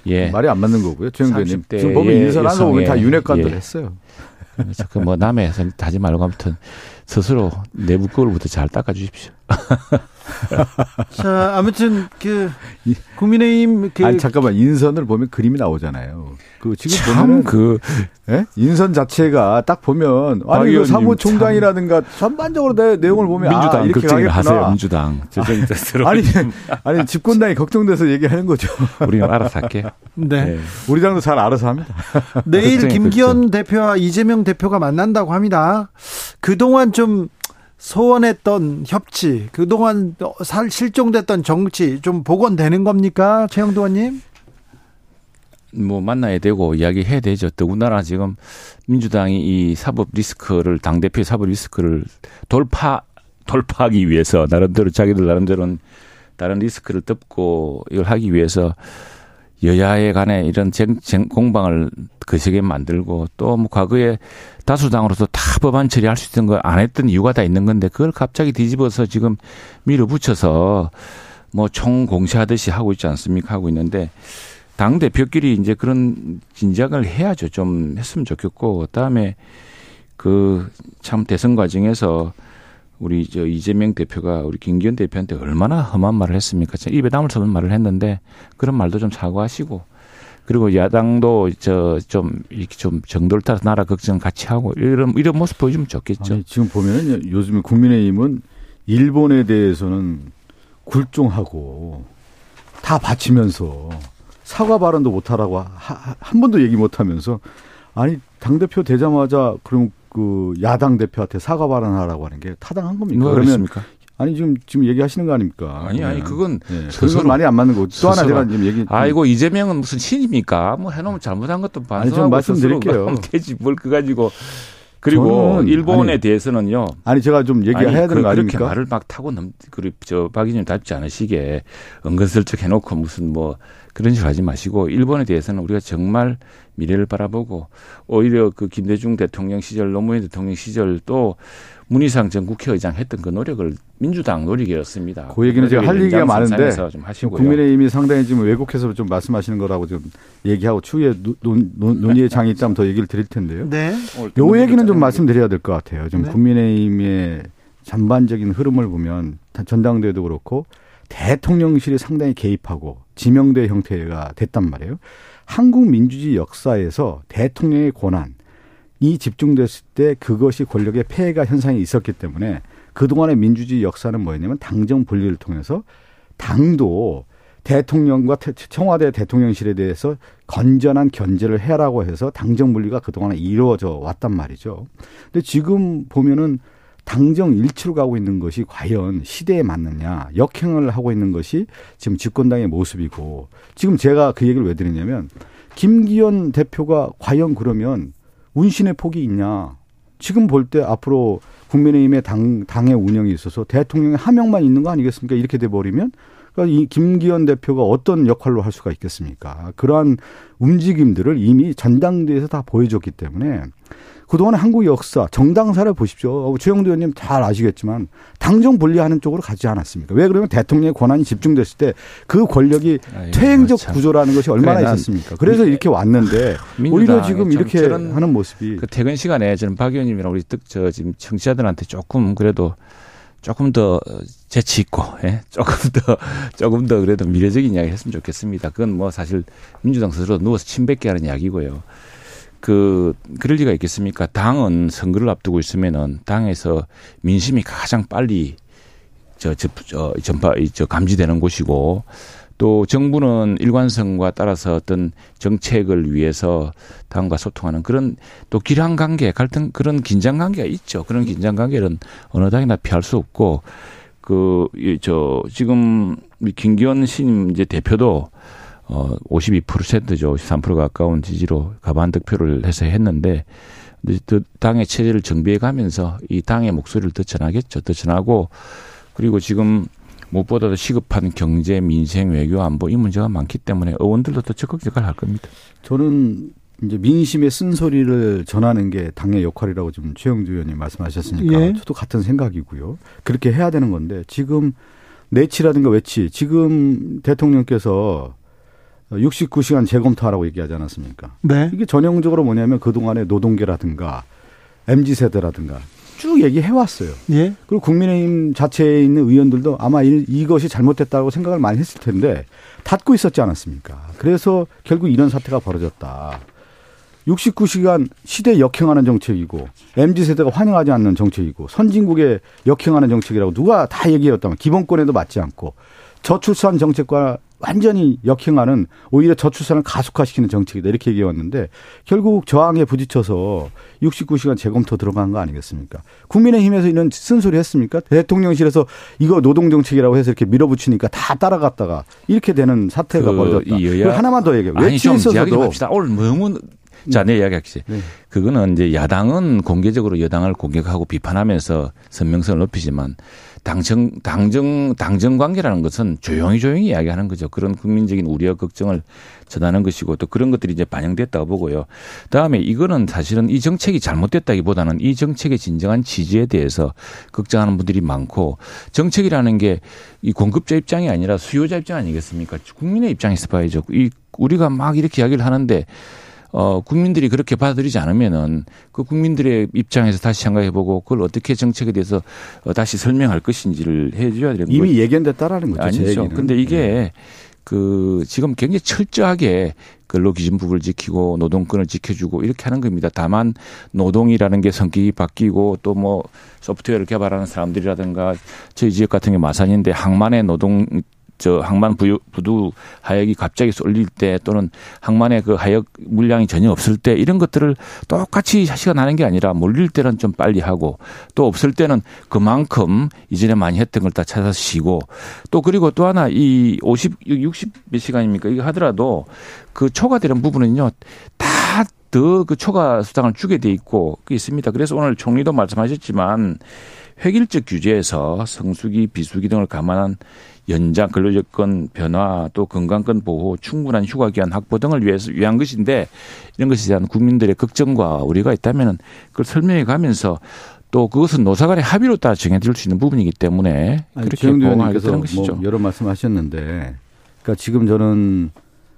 예. 말이 안 맞는 거고요. 최영배님. 지금 보면 예, 인선한 거 보면 다 윤핵관들 예. 했어요. 그래서 그 뭐 남의 하지 말고 아무튼 스스로 내부 거울부터 잘 닦아 주십시오. 자, 아무튼 그 국민의힘 그 아니 잠깐만 인선을 보면 그림이 나오잖아요. 그 지금 보면 그 예? 인선 자체가 딱 보면 아니 그 사무총장이라든가 전반적으로 내, 내용을 보면 민주당 아, 이렇게 하세요. 민주당 아니 아니 집권당이 걱정돼서 얘기하는 거죠. 우리는 알아서 할게요. 네. 네. 우리 당도 잘 알아서 합니다. 내일 김기현 대표와 이재명 대표가 만난다고 합니다. 그동안 좀 소원했던 협치, 그동안 살 실종됐던 정치 좀 복원되는 겁니까? 최영도 의원님? 뭐 만나야 되고 이야기해야 되죠. 더군다나 지금 민주당이 이 사법 리스크를 당 대표 사법 리스크를 돌파 돌파하기 위해서 나름대로 자기들 나름대로는 다른 리스크를 덮고 이걸 하기 위해서 여야에 관해 이런 쟁, 쟁 공방을 거세게 만들고 또 뭐 과거에 다수당으로서 다 법안 처리할 수 있던 걸 안 했던 이유가 다 있는 건데 그걸 갑자기 뒤집어서 지금 밀어붙여서 뭐 총 공세하듯이 하고 있지 않습니까? 하고 있는데 당 대표끼리 이제 그런 진작을 해야죠. 좀 했으면 좋겠고 그다음에 그 참 대선 과정에서 우리 저 이재명 대표가 우리 김기현 대표한테 얼마나 험한 말을 했습니까? 입에 담을 수 없는 말을 했는데 그런 말도 좀 사과하시고 그리고 야당도 저 좀 이렇게 좀 정도를 따라 나라 걱정 같이 하고 이런 이런 모습 보여주면 좋겠죠. 아니, 지금 보면은 요즘에 국민의힘은 일본에 대해서는 굴종하고 다 바치면서 사과 발언도 못하라고 한 번도 얘기 못하면서 아니 당 대표 되자마자 그럼 그 야당 대표한테 사과 발언하라고 하는 게 타당한 겁니까? 그러면 그렇습니까? 아니 지금 지금 얘기하시는 거 아닙니까? 아니 아니 네. 그건 네. 그건 많이 안 맞는 거고 또 하나 제가 지금 얘기 아이고 이재명은 무슨 신입니까? 뭐 해놓으면 잘못한 것도 반성하고 아니, 말씀드릴게요. 되지 뭘 그거 가지고 그리고 일본에 아니, 대해서는요. 아니 제가 좀 얘기해야 되는 거 아닙니까? 그렇게 말을 막 타고 넘, 그저 박 의원님 답지 않으시게 은근슬쩍 해놓고 무슨 뭐 그런 식으로 하지 마시고 일본에 대해서는 우리가 정말 미래를 바라보고 오히려 그 김대중 대통령 시절 노무현 대통령 시절 또 문희상 전 국회의장 했던 그 노력을 민주당 노력이었습니다. 그 얘기는 제가 할 얘기가 많은데 국민의힘이 상당히 지금 왜곡해서 좀 말씀하시는 거라고 좀 얘기하고 추후에 논, 논, 논의의 장이 있다면 더 얘기를 드릴 텐데요. 네. 요 얘기는 좀 말씀드려야 될 것 같아요. 좀 네. 국민의힘의 전반적인 흐름을 보면 전당대회도 그렇고 대통령실이 상당히 개입하고 지명대 형태가 됐단 말이에요. 한국 민주주의 역사에서 대통령의 권한 이 집중됐을 때 그것이 권력의 폐해가 현상이 있었기 때문에 그동안의 민주주의 역사는 뭐였냐면 당정 분리를 통해서 당도 대통령과 청와대 대통령실에 대해서 건전한 견제를 해라고 해서 당정 분리가 그동안에 이루어져 왔단 말이죠. 근데 지금 보면은 당정 일치로 가고 있는 것이 과연 시대에 맞느냐 역행을 하고 있는 것이 지금 집권당의 모습이고 지금 제가 그 얘기를 왜 드리냐면 김기현 대표가 과연 그러면 운신의 폭이 있냐 지금 볼 때 앞으로 국민의힘의 당, 당의 운영이 있어서 대통령의 하명만 있는 거 아니겠습니까? 이렇게 돼 버리면 그러니까 이 김기현 대표가 어떤 역할로 할 수가 있겠습니까? 그러한 움직임들을 이미 전당대에서 다 보여줬기 때문에 그동안의 한국 역사, 정당사를 보십시오. 최영도 의원님 잘 아시겠지만 당정 분리하는 쪽으로 가지 않았습니까? 왜 그러면 대통령의 권한이 집중됐을 때 그 권력이 퇴행적 참. 구조라는 것이 얼마나 그래, 있었습니까? 그래서 이렇게 왔는데 오히려 지금 이렇게 하는 모습이 그 퇴근 시간에 저는 박 의원님이랑 우리 저 지금 청취자들한테 조금 그래도 조금 더 재치 있고 예? 조금 더 조금 더 그래도 미래적인 이야기 했으면 좋겠습니다. 그건 뭐 사실 민주당 스스로 누워서 침 뱉게 하는 이야기고요. 그 그럴 리가 있겠습니까? 당은 선거를 앞두고 있으면은 당에서 민심이 가장 빨리 저, 저, 저 전파 저 감지되는 곳이고 또 정부는 일관성과 따라서 어떤 정책을 위해서 당과 소통하는 그런 또 길한 관계, 갈등 그런 긴장 관계가 있죠. 그런 긴장 관계는 어느 당이나 피할 수 없고 그 저 지금 김기현 신임 이제 대표도 어 52%죠. 53% 가까운 지지로 가반 득표를 해서 했는데 그 당의 체제를 정비해 가면서 이 당의 목소리를 더 전하겠죠. 더 전하고 그리고 지금 무엇보다도 시급한 경제, 민생, 외교, 안보 이 문제가 많기 때문에 의원들도 더 적극 역할을 할 겁니다. 저는 이제 민심의 쓴소리를 전하는 게 당의 역할이라고 지금 최영주 의원님 말씀하셨으니까 예. 저도 같은 생각이고요. 그렇게 해야 되는 건데 지금 내치라든가 외치 지금 대통령께서 69시간 재검토하라고 얘기하지 않았습니까? 네. 이게 전형적으로 뭐냐면 그동안의 노동계라든가 MZ 세대라든가 쭉 얘기해 왔어요. 예. 그리고 국민의힘 자체에 있는 의원들도 아마 이, 이것이 잘못됐다고 생각을 많이 했을 텐데 닫고 있었지 않았습니까? 그래서 결국 이런 사태가 벌어졌다. 69시간 시대에 역행하는 정책이고 MZ 세대가 환영하지 않는 정책이고 선진국에 역행하는 정책이라고 누가 다 얘기했다면 기본권에도 맞지 않고 저출산 정책과 완전히 역행하는 오히려 저출산을 가속화시키는 정책이다 이렇게 얘기해 왔는데 결국 저항에 부딪혀서 69시간 재검토 들어간 거 아니겠습니까? 국민의힘에서 이런 쓴소리 했습니까? 대통령실에서 이거 노동정책이라고 해서 이렇게 밀어붙이니까 다 따라갔다가 이렇게 되는 사태가 그 벌어졌다. 여야 하나만 더 얘기해. 이야기 좀 합시다. 오늘 너무 자, 내 이야기 할게. 네. 그거는 이제 야당은 공개적으로 여당을 공격하고 비판하면서 선명성을 높이지만 당정 당정 당정 관계라는 것은 조용히 조용히 이야기하는 거죠. 그런 국민적인 우려와 걱정을 전하는 것이고 또 그런 것들이 이제 반영됐다고 보고요. 다음에 이거는 사실은 이 정책이 잘못됐다기보다는 이 정책의 진정한 지지에 대해서 걱정하는 분들이 많고 정책이라는 게 이 공급자 입장이 아니라 수요자 입장 아니겠습니까? 국민의 입장에서 봐야죠. 이 우리가 막 이렇게 이야기를 하는데 어, 국민들이 그렇게 받아들이지 않으면은 그 국민들의 입장에서 다시 생각해보고 그걸 어떻게 정책에 대해서 어, 다시 설명할 것인지를 해줘야 되는 이미 예견됐다라는 거죠. 아니죠. 근데 이게 네. 그 지금 굉장히 철저하게 근로기준법을 지키고 노동권을 지켜주고 이렇게 하는 겁니다. 다만 노동이라는 게 성격이 바뀌고 또 뭐 소프트웨어를 개발하는 사람들이라든가 저희 지역 같은 게 마산인데 항만의 노동 저 항만 부유, 부두 하역이 갑자기 쏠릴 때 또는 항만의 그 하역 물량이 전혀 없을 때 이런 것들을 똑같이 시간 하는 게 아니라 몰릴 때는 좀 빨리 하고 또 없을 때는 그만큼 이전에 많이 했던 걸 다 찾아서 쉬고 또 그리고 또 하나 이 50, 60 몇 시간입니까? 이거 하더라도 그 초과되는 부분은요 다 더 그 초과 수당을 주게 돼 있고 그 있습니다. 그래서 오늘 총리도 말씀하셨지만 획일적 규제에서 성수기, 비수기 등을 감안한 연장 근로여건 변화 또 건강권 보호 충분한 휴가 기간 확보 등을 위해서 위한 것인데 이런 것에 대한 국민들의 걱정과 우려가 있다면은 그걸 설명해 가면서 또 그것은 노사간의 합의로 따라 정해질 수 있는 부분이기 때문에 그렇게 보호하겠다는 뭐 것이죠. 뭐 여러 말씀하셨는데, 그러니까 지금 저는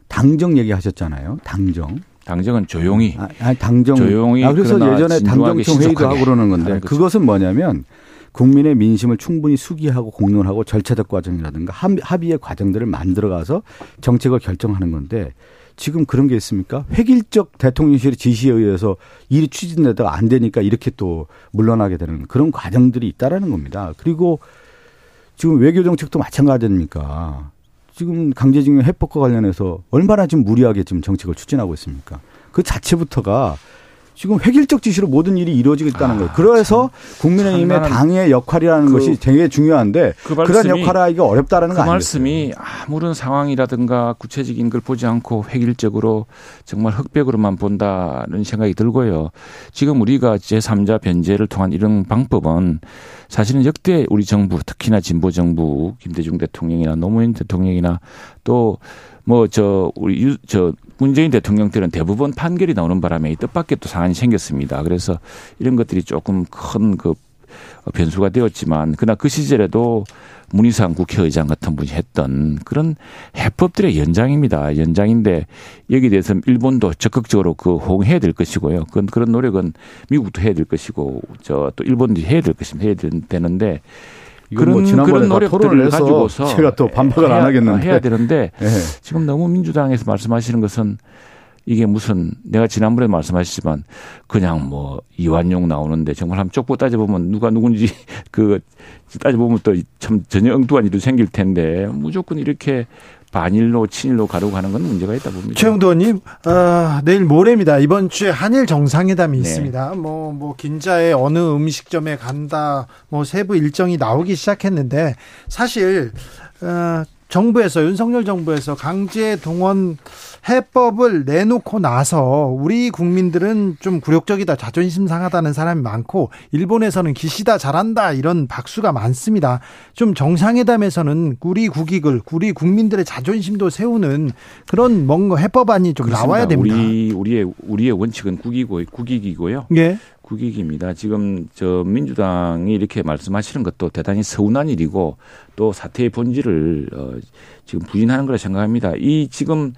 당정 얘기하셨잖아요. 당정. 당정은 조용히. 아, 당정. 조용히. 아, 그래서 예전에 당정청 회의도 하고 그러는 건데 그것은 뭐냐면 국민의 민심을 충분히 수기하고 공론하고 절차적 과정이라든가 합의의 과정들을 만들어가서 정책을 결정하는 건데 지금 그런 게 있습니까? 획일적 대통령실의 지시에 의해서 일이 추진되다가 안 되니까 이렇게 또 물러나게 되는 그런 과정들이 있다라는 겁니다. 그리고 지금 외교 정책도 마찬가지 아닙니까? 지금 강제징용 해법과 관련해서 얼마나 지금 무리하게 지금 정책을 추진하고 있습니까? 그 자체부터가 지금 획일적 지시로 모든 일이 이루어지고 있다는 아, 거예요. 그래서 국민의힘의 당의 역할이라는 그, 것이 되게 중요한데 그 그런 역할을 하기가 어렵다라는 그거 말씀이 아무런 상황이라든가 구체적인 걸 보지 않고 획일적으로 정말 흑백으로만 본다는 생각이 들고요. 지금 우리가 제3자 변제를 통한 이런 방법은 사실은 역대 우리 정부 특히나 진보 정부 김대중 대통령이나 노무현 대통령이나 또 뭐 저 우리 유, 저 문재인 대통령 때는 대부분 판결이 나오는 바람에 이 뜻밖의 또 사안이 생겼습니다. 그래서 이런 것들이 조금 큰그 변수가 되었지만 그러나 그 시절에도 문희상 국회의장 같은 분이 했던 그런 해법들의 연장입니다. 연장인데 여기에 대해서 일본도 적극적으로 그 호응해야 될 것이고요. 그건 그런 노력은 미국도 해야 될 것이고 저 또 일본도 해야 될 것입니다. 해야 되는데 그런 뭐 그런 노력들을 가지고서 제가 또 반박을 해야, 안 하겠는데 해야 되는데 네. 지금 너무 민주당에서 말씀하시는 것은 이게 무슨 내가 지난번에 말씀하셨지만 그냥 뭐 이완용 나오는데 정말 한번 쪽보 따져보면 누가 누군지 그 따져보면 또 참 전혀 엉뚱한 일도 생길 텐데 무조건 이렇게 반일로 친일로 가려고 하는 건 문제가 있다 봅니다. 최영도 의원님, 어, 내일 모레입니다. 이번 주에 한일 정상회담이 네. 있습니다. 뭐, 뭐, 긴자에 어느 음식점에 간다, 뭐, 세부 일정이 나오기 시작했는데, 사실, 어, 정부에서, 윤석열 정부에서 강제 동원 해법을 내놓고 나서 우리 국민들은 좀 굴욕적이다, 자존심 상하다는 사람이 많고 일본에서는 기시다 잘한다 이런 박수가 많습니다. 좀 정상회담에서는 우리 국익을 우리 국민들의 자존심도 세우는 그런 뭔가 해법안이 좀 그렇습니다. 나와야 됩니다. 우리 우리의 우리의 원칙은 국이고 국익이고요. 예. 국익입니다. 지금 저 민주당이 이렇게 말씀하시는 것도 대단히 서운한 일이고 또 사태의 본질을 어 지금 부인하는 거라 생각합니다. 이 지금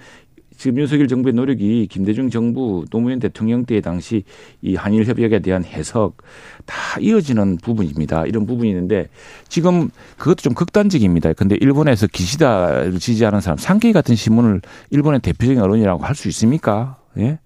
지금 윤석열 정부의 노력이 김대중 정부 노무현 대통령 때 당시 이 한일 협약에 대한 해석 다 이어지는 부분입니다. 이런 부분이 있는데 지금 그것도 좀 극단적입니다. 근데 일본에서 기시다를 지지하는 사람 상케이 같은 신문을 일본의 대표적인 언론이라고 할 수 있습니까? 예?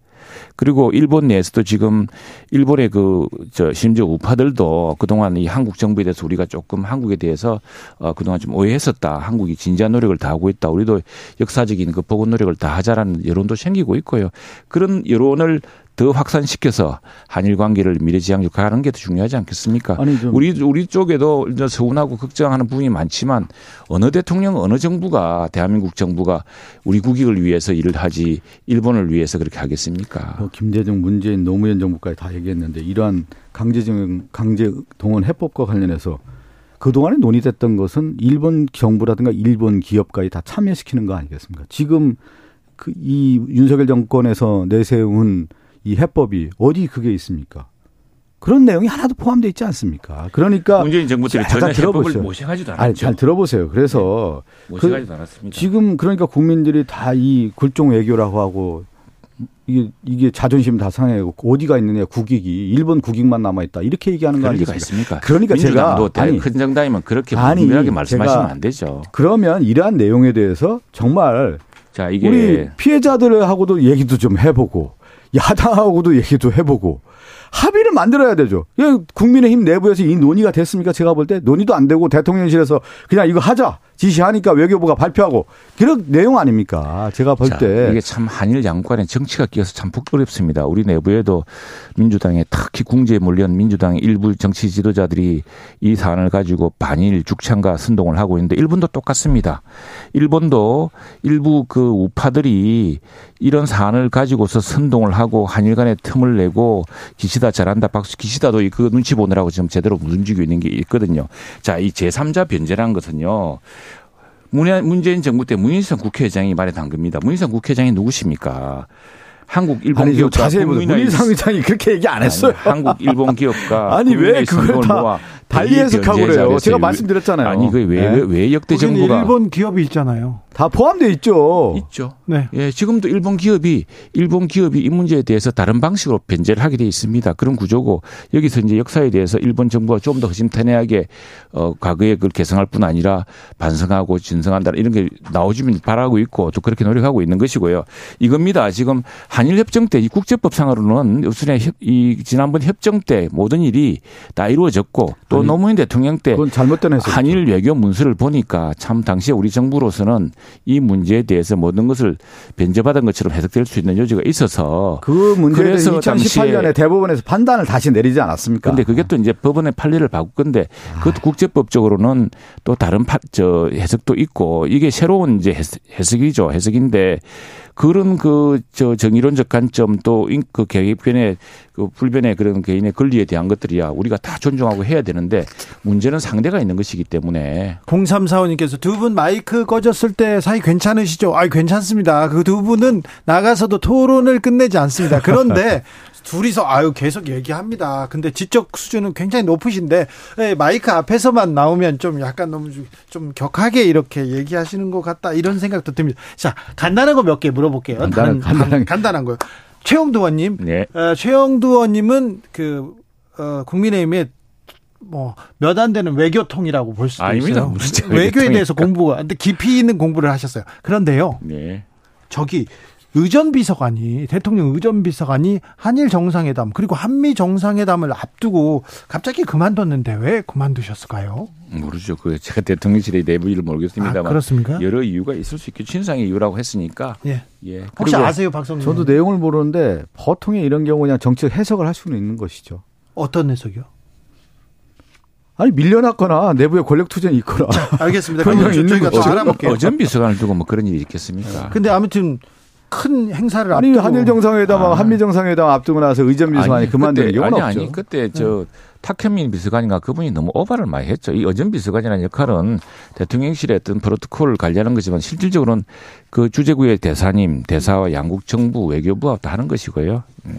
그리고 일본 내에서도 지금 일본의 그 저 심지어 우파들도 그동안 이 한국 정부에 대해서 우리가 조금 한국에 대해서 어 그동안 좀 오해했었다. 한국이 진지한 노력을 다 하고 있다. 우리도 역사적인 그 보건 노력을 다 하자라는 여론도 생기고 있고요. 그런 여론을 더 확산시켜서 한일 관계를 미래지향적 가는 게 더 중요하지 않겠습니까? 아니, 우리 우리 쪽에도 이제 서운하고 걱정하는 부분이 많지만 어느 대통령 어느 정부가 대한민국 정부가 우리 국익을 위해서 일을 하지 일본을 위해서 그렇게 하겠습니까? 뭐 김대중, 문재인, 노무현 정부까지 다 얘기했는데 이러한 강제징 강제 동원 해법과 관련해서 그동안에 논의됐던 것은 일본 정부라든가 일본 기업까지 다 참여시키는 거 아니겠습니까? 지금 그 이 윤석열 정권에서 내세운 이 해법이 어디 그게 있습니까? 그런 내용이 하나도 포함되어 있지 않습니까? 그러니까 문재인 정부 때 전혀 해법을 모색하지도 않았죠. 아니, 잘 들어보세요. 그래서 네, 모색하지도 그, 않았습니다. 지금 그러니까 국민들이 다 이 굴종 외교라고 하고 이게 이게 자존심 다 상해고 어디가 있느냐 국익이 일본 국익만 남아 있다 이렇게 얘기하는 거 아니겠습니까? 그러니까 제가 아니 큰 정당이면 그렇게 분명하게 말씀하시면 안 되죠. 그러면 이러한 내용에 대해서 정말 자 이게 우리 피해자들하고도 얘기도 좀 해보고 야당하고도 얘기도 해보고 합의를 만들어야 되죠. 국민의힘 내부에서 이 논의가 됐습니까? 제가 볼 때 논의도 안 되고 대통령실에서 그냥 이거 하자. 지시하니까 외교부가 발표하고 그런 내용 아닙니까? 제가 볼 때 이게 참 한일 양국간의 정치가 끼어서 참 부끄럽습니다. 우리 내부에도 민주당에 특히 궁지에 몰려온 민주당 일부 정치 지도자들이 이 사안을 가지고 반일 죽창과 선동을 하고 있는데 일본도 똑같습니다. 일본도 일부 그 우파들이 이런 사안을 가지고서 선동을 하고 한일 간의 틈을 내고 기시다 잘한다 박수 기시다도 그 눈치 보느라고 지금 제대로 움직이고 있는 게 있거든요. 자, 이 제3자 변제라는 것은요. 문재인 정부 때 문인성 국회의장이 말에 담깁니다. 문인성 국회의장이 누구십니까? 한국 일본 기업가 자세히 문인상 의장이 그렇게 얘기 안 했어요. 아니, 한국 일본 기업가 아니 왜 그걸 다 달리 해석하고 그래요. 제가 말씀드렸잖아요. 아니 그왜왜 네. 왜 역대 정부가 일본 기업이 있잖아요. 다 포함되어 있죠. 있죠. 네. 예, 지금도 일본 기업이 일본 기업이 이 문제에 대해서 다른 방식으로 변제를 하게 돼 있습니다. 그런 구조고 여기서 이제 역사에 대해서 일본 정부가 좀 더 허심탄회하게 어 과거에 그걸 개성할 뿐 아니라 반성하고 진성한다 이런 게 나오지면 바라고 있고 또 그렇게 노력하고 있는 것이고요. 이겁니다. 지금 한일 협정 때 이 국제법상으로는 우선에 이 지난번 협정 때 모든 일이 다 이루어졌고 또 아니, 노무현 대통령 때 잘못된 한일 외교 문서를 보니까 참 당시에 우리 정부로서는 이 문제에 대해서 모든 것을 변제받은 것처럼 해석될 수 있는 여지가 있어서 그 문제에 서 2018년에 대법원에서 판단을 다시 내리지 않았습니까? 근데 그게 또 이제 법원의 판례를 바꿀 건데 그것도 국제법적으로는 또 다른 파, 저 해석도 있고 이게 새로운 이제 해석이죠. 해석인데 그런 그 저 정의론적 관점 또그 개개변의 그 불변의 그런 개인의 권리에 대한 것들이야 우리가 다 존중하고 해야 되는데 문제는 상대가 있는 것이기 때문에 0345님께서 두 분 마이크 꺼졌을 때 사이 괜찮으시죠? 아, 괜찮습니다. 그 두 분은 나가서도 토론을 끝내지 않습니다. 그런데 둘이서 아유 계속 얘기합니다. 근데 지적 수준은 굉장히 높으신데 네, 마이크 앞에서만 나오면 좀 약간 너무 좀 격하게 이렇게 얘기하시는 것 같다 이런 생각도 듭니다. 자 간단한 거 몇 개 물어볼게요. 간단한, 간단한, 간단한 거요. 최영두 의원님, 네. 어, 최영두 의원님은 그 어, 국민의힘의 뭐몇 안 되는 외교통이라고 볼 수도 아닙니다. 있어요. 외교에 대해서 공부가 근데 깊이 있는 공부를 하셨어요. 그런데요. 네. 저기 의전비서관이 대통령 의전비서관이 한일 정상회담 그리고 한미 정상회담을 앞두고 갑자기 그만뒀는데 왜 그만두셨을까요? 모르죠. 그 제가 대통령실의 내부 일을 모르겠습니다만 아, 그렇습니까? 여러 이유가 있을 수 있겠죠. 친상의 이유라고 했으니까. 예. 예. 혹시 아세요, 박성민? 저도 내용을 모르는데 보통의 이런 경우 그냥 정책 해석을 할 수는 있는 것이죠. 어떤 해석이요? 아니 밀려났거나 내부에 권력 투쟁이 있거나. 자, 알겠습니다. 그럼 저희가 또 알아볼게요. 어전 비서관을 두고 뭐 그런 일이 있겠습니까? 근데 아무튼 큰 행사를 아니 앞두고. 한일 정상회담, 아. 한미 정상회담 앞두고 나서 의전 비서관이 그만두는 경우는 아니, 없죠. 아니 그때 저 탁현민 비서관인가 그분이 너무 오바를 많이 했죠. 이 의전 비서관이라는 역할은 대통령실의 어떤 프로토콜을 관리하는 거지만 실질적으로는 그 주재구의 대사님, 대사와 양국 정부, 외교부와 다 하는 것이고요. 네.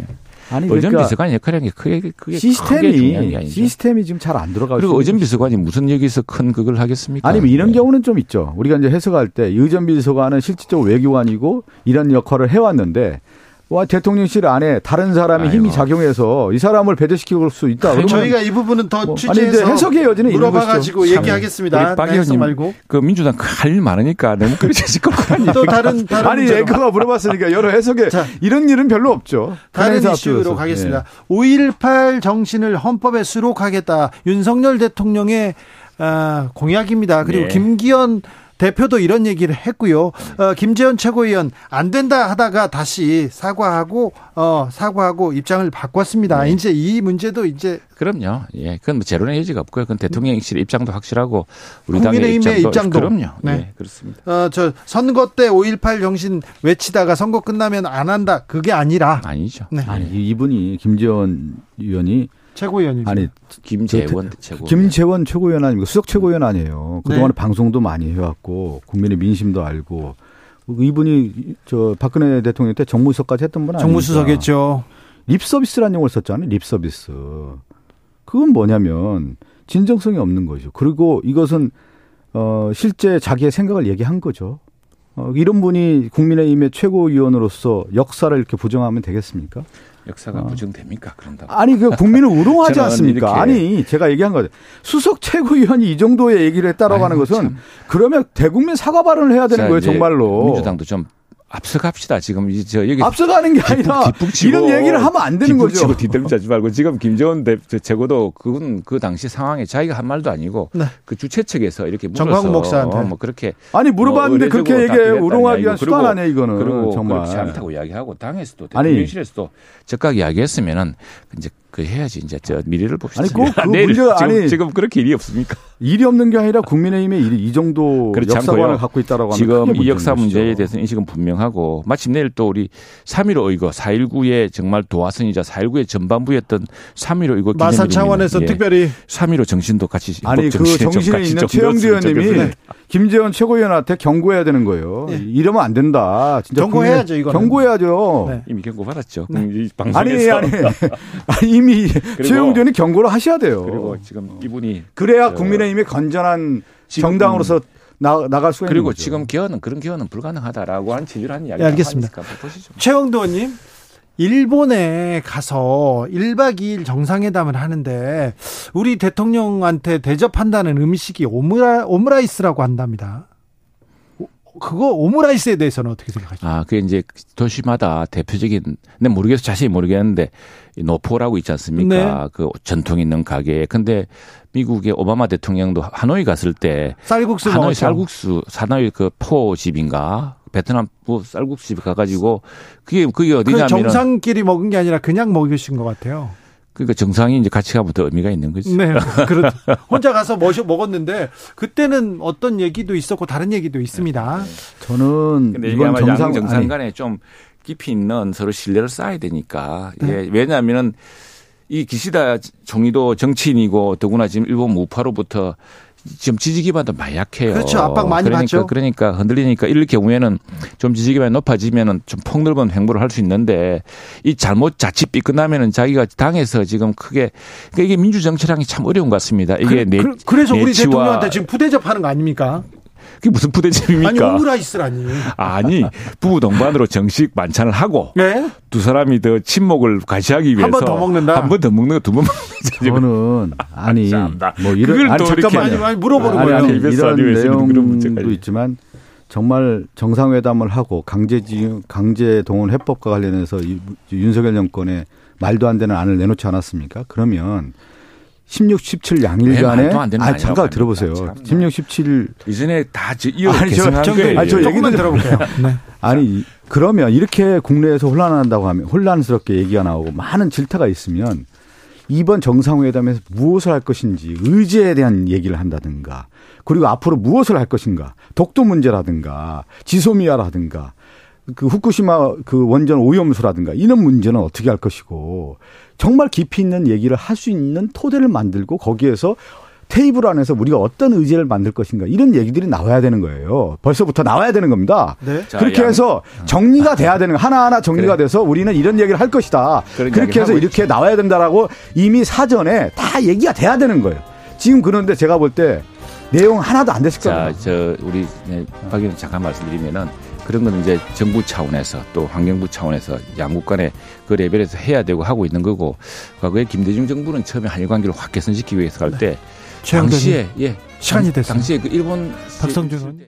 아니 그러니까 의전 비서관 역할이라는 게 크게 크게 시스템이 시스템이 지금 잘 안 들어가고 그리고 의전 비서관이 무슨 여기서 큰 그걸 하겠습니까? 아니 뭐 이런 네. 경우는 좀 있죠. 우리가 이제 해석할 때 의전 비서관은 실질적으로 외교관이고 이런 역할을 해왔는데 와 대통령실 안에 다른 사람이 아이고. 힘이 작용해서 이 사람을 배제시킬 수 있다. 그러면 저희가 이 부분은 더 뭐, 취재해서 아니 해석의 여지는 물어봐가지고 얘기하겠습니다. 박 의원님 말고 그 민주당 할 일 많으니까 너무 그러실 거아니에요 또 다른 다른 아니 애그가 물어봤으니까 여러 해석에 자, 이런 일은 별로 없죠. 다른 이슈로 가겠습니다. 예. 5.18 정신을 헌법에 수록하겠다. 윤석열 대통령의 아, 공약입니다. 그리고 네. 김기현 대표도 이런 얘기를 했고요. 어, 김재현 최고위원 안 된다 하다가 다시 사과하고 어, 사과하고 입장을 바꿨습니다. 네. 이제 이 문제도 이제 그럼요. 예, 그건 뭐 제로의 여지가 없고요. 그건 대통령실 입장도 확실하고 우리 당의 입장도, 입장도, 그럼요. 네, 네 그렇습니다. 어, 저 선거 때 5.18 정신 외치다가 선거 끝나면 안 한다. 그게 아니라 아니죠. 네. 아니 이분이 김재원 의원이 최고위원이죠. 아니 김재원 최고 김재원 최고위원 아니고 수석 최고위원 아니에요. 그동안 네. 방송도 많이 해왔고 국민의 민심도 알고 이분이 저 박근혜 대통령 때 정무수석까지 했던 분 아니에요? 정무수석했죠. 립서비스라는 용어를 썼잖아요. 립서비스. 그건 뭐냐면 진정성이 없는 거죠. 그리고 이것은 어 실제 자기의 생각을 얘기한 거죠. 어, 이런 분이 국민의힘의 최고위원으로서 역사를 이렇게 부정하면 되겠습니까? 역사가 어. 부정됩니까? 그런다고. 아니, 그 국민을 우롱하지 않습니까? 아니, 제가 얘기한 거죠. 수석 최고위원이 이 정도의 얘기를 했다라고 하는 것은 참. 그러면 대국민 사과 발언을 해야 되는 거예요, 정말로. 민주당도 좀 앞서갑시다. 지금 이저 여기 앞서가는 게 아니라 뒷북치고, 이런 얘기를 하면 안 되는 거죠. 뒷북치고 뒤떨리지 말고 지금 김재원 대 최고도 그건 그 당시 상황에 자기가 한 말도 아니고 네. 그 주최 측에서 이렇게 물어서 목사한테 뭐 그렇게 아니 물어봤는데 뭐 그렇게 얘기해 우롱하기 위한 수단 아니야 이거는 그리고 정말 그렇지 않다고 이야기하고 당에서도 대통령실에서도 적각 이야기했으면은 이제 그 해야지 이제 저 미래를 봅시다. 아니 그, 그 문제가 지금, 아니 지금 그렇게 일이 없습니까? 일이 없는 게 아니라 국민의힘의 일이 이 정도 역사관을 갖고 있다라고 하면 지금 이 역사 문제에 대해서 인식은 분명하고 마침 내일 또 우리 3.15 의거 4.19의 정말 도화선이자 4.19의 전반부였던 3.15 의거 마산 차원에서 예. 특별히 3.15 정신도 같이 아니 그 정신에 있는 최영주 의원님이 김재원 최고위원한테 경고해야 되는 거예요. 네. 이러면 안 된다. 진짜 경고해야죠, 이거. 경고해야죠. 네. 이미 경고 받았죠. 네. 이 방송에서. 아니, 아니. 아니 이미 최영주 의원이 경고를 하셔야 돼요. 그리고 지금 이분이 그래야 국민의힘이 건전한 정당으로서 나, 나갈 수가 있는 거죠. 그리고 지금 기원은 그런 기원은 불가능하다라고 한 취지로 한 이야기 네, 알겠습니다. 최영도 의원님 일본에 가서 1박 2일 정상회담을 하는데 우리 대통령한테 대접한다는 음식이 오므라, 오므라이스라고 한답니다. 그거 오므라이스에 대해서는 어떻게 생각하십니까? 아, 그게 이제 도시마다 대표적인, 내 모르겠어 자세히 모르겠는데 노포라고 있지 않습니까? 네. 그 전통 있는 가게. 근데 미국의 오바마 대통령도 하노이 갔을 때 쌀국수 하노이 먹었죠. 쌀국수, 하노이 그 포집인가 베트남 쌀국수집 가가지고 그게 그게 어디냐면 정상끼리 먹은 게 아니라 그냥 먹으신 것 같아요. 그러니까 정상이 이제 같이 가면 더 의미가 있는 거지. 네, 그렇 혼자 가서 머셔 먹었는데 그때는 어떤 얘기도 있었고 다른 얘기도 있습니다. 저는 근데 이번 정상 정상 간에 좀 깊이 있는 서로 신뢰를 쌓아야 되니까 네. 예, 왜냐하면은 이 기시다 총리도 정치인이고 더구나 지금 일본 무파로부터 지금 지지 기반도 많이 약해요. 그렇죠. 압박 많이 그러니까, 받죠. 그러니까 흔들리니까 이럴 경우에는 좀 지지 기반이 높아지면은 좀 폭넓은 행보를 할 수 있는데 이 잘못 자칫 삐끗나면은 자기가 당에서 지금 크게 그러니까 이게 민주 정치랑이 참 어려운 것 같습니다. 이게 그, 내, 그, 래서 우리 대통령한테 지금 부대접하는 거 아닙니까? 그게 무슨 푸대접입니까? 아니 오므라이스라니. 아니 부부 동반으로 정식 만찬을 하고 네? 두 사람이 더 친목을 과시하기 위해서 한 번 더 먹는다. 한 번 더 먹는 거 두 번 먹는다. 저는 아니 뭐 이런 아니 잠깐만 아니, 아니 물어보는 거예요. 아니, 아니, 이런 내용도 있지만 정말 정상회담을 하고 강제지 강제 동원 해법과 관련해서 윤석열 정권의 말도 안 되는 안을 내놓지 않았습니까? 그러면 16, 17 양일간에 아 잠깐 들어보세요. 참. 16, 17 이전에 다 이어 아니 저, 저, 아니, 저 얘기만 들어볼게요. 네. 아니 그러면 이렇게 국내에서 혼란한다고 하면 혼란스럽게 얘기가 나오고 많은 질타가 있으면 이번 정상회담에서 무엇을 할 것인지 의제에 대한 얘기를 한다든가 그리고 앞으로 무엇을 할 것인가 독도 문제라든가 지소미아라든가 그 후쿠시마 그 원전 오염수라든가 이런 문제는 어떻게 할 것이고 정말 깊이 있는 얘기를 할 수 있는 토대를 만들고 거기에서 테이블 안에서 우리가 어떤 의제를 만들 것인가 이런 얘기들이 나와야 되는 거예요. 벌써부터 나와야 되는 겁니다. 네. 그렇게 해서 정리가 돼야 되는 거 하나하나 정리가 그래. 돼서 우리는 이런 얘기를 할 것이다. 그렇게 해서 이렇게 있지. 나와야 된다라고 이미 사전에 다 얘기가 돼야 되는 거예요. 지금 그런데 제가 볼 때 내용 하나도 안 됐을 거예요. 자, 저 우리 박 의원 잠깐 말씀드리면은 그런 건 이제 정부 차원에서 또 환경부 차원에서 양국 간에 그 레벨에서 해야 되고 하고 있는 거고 과거에 김대중 정부는 처음에 한일 관계를 확 개선시키기 위해서 할때 네. 당시에 예 시간이 됐어요. 당시에 그 일본 박성준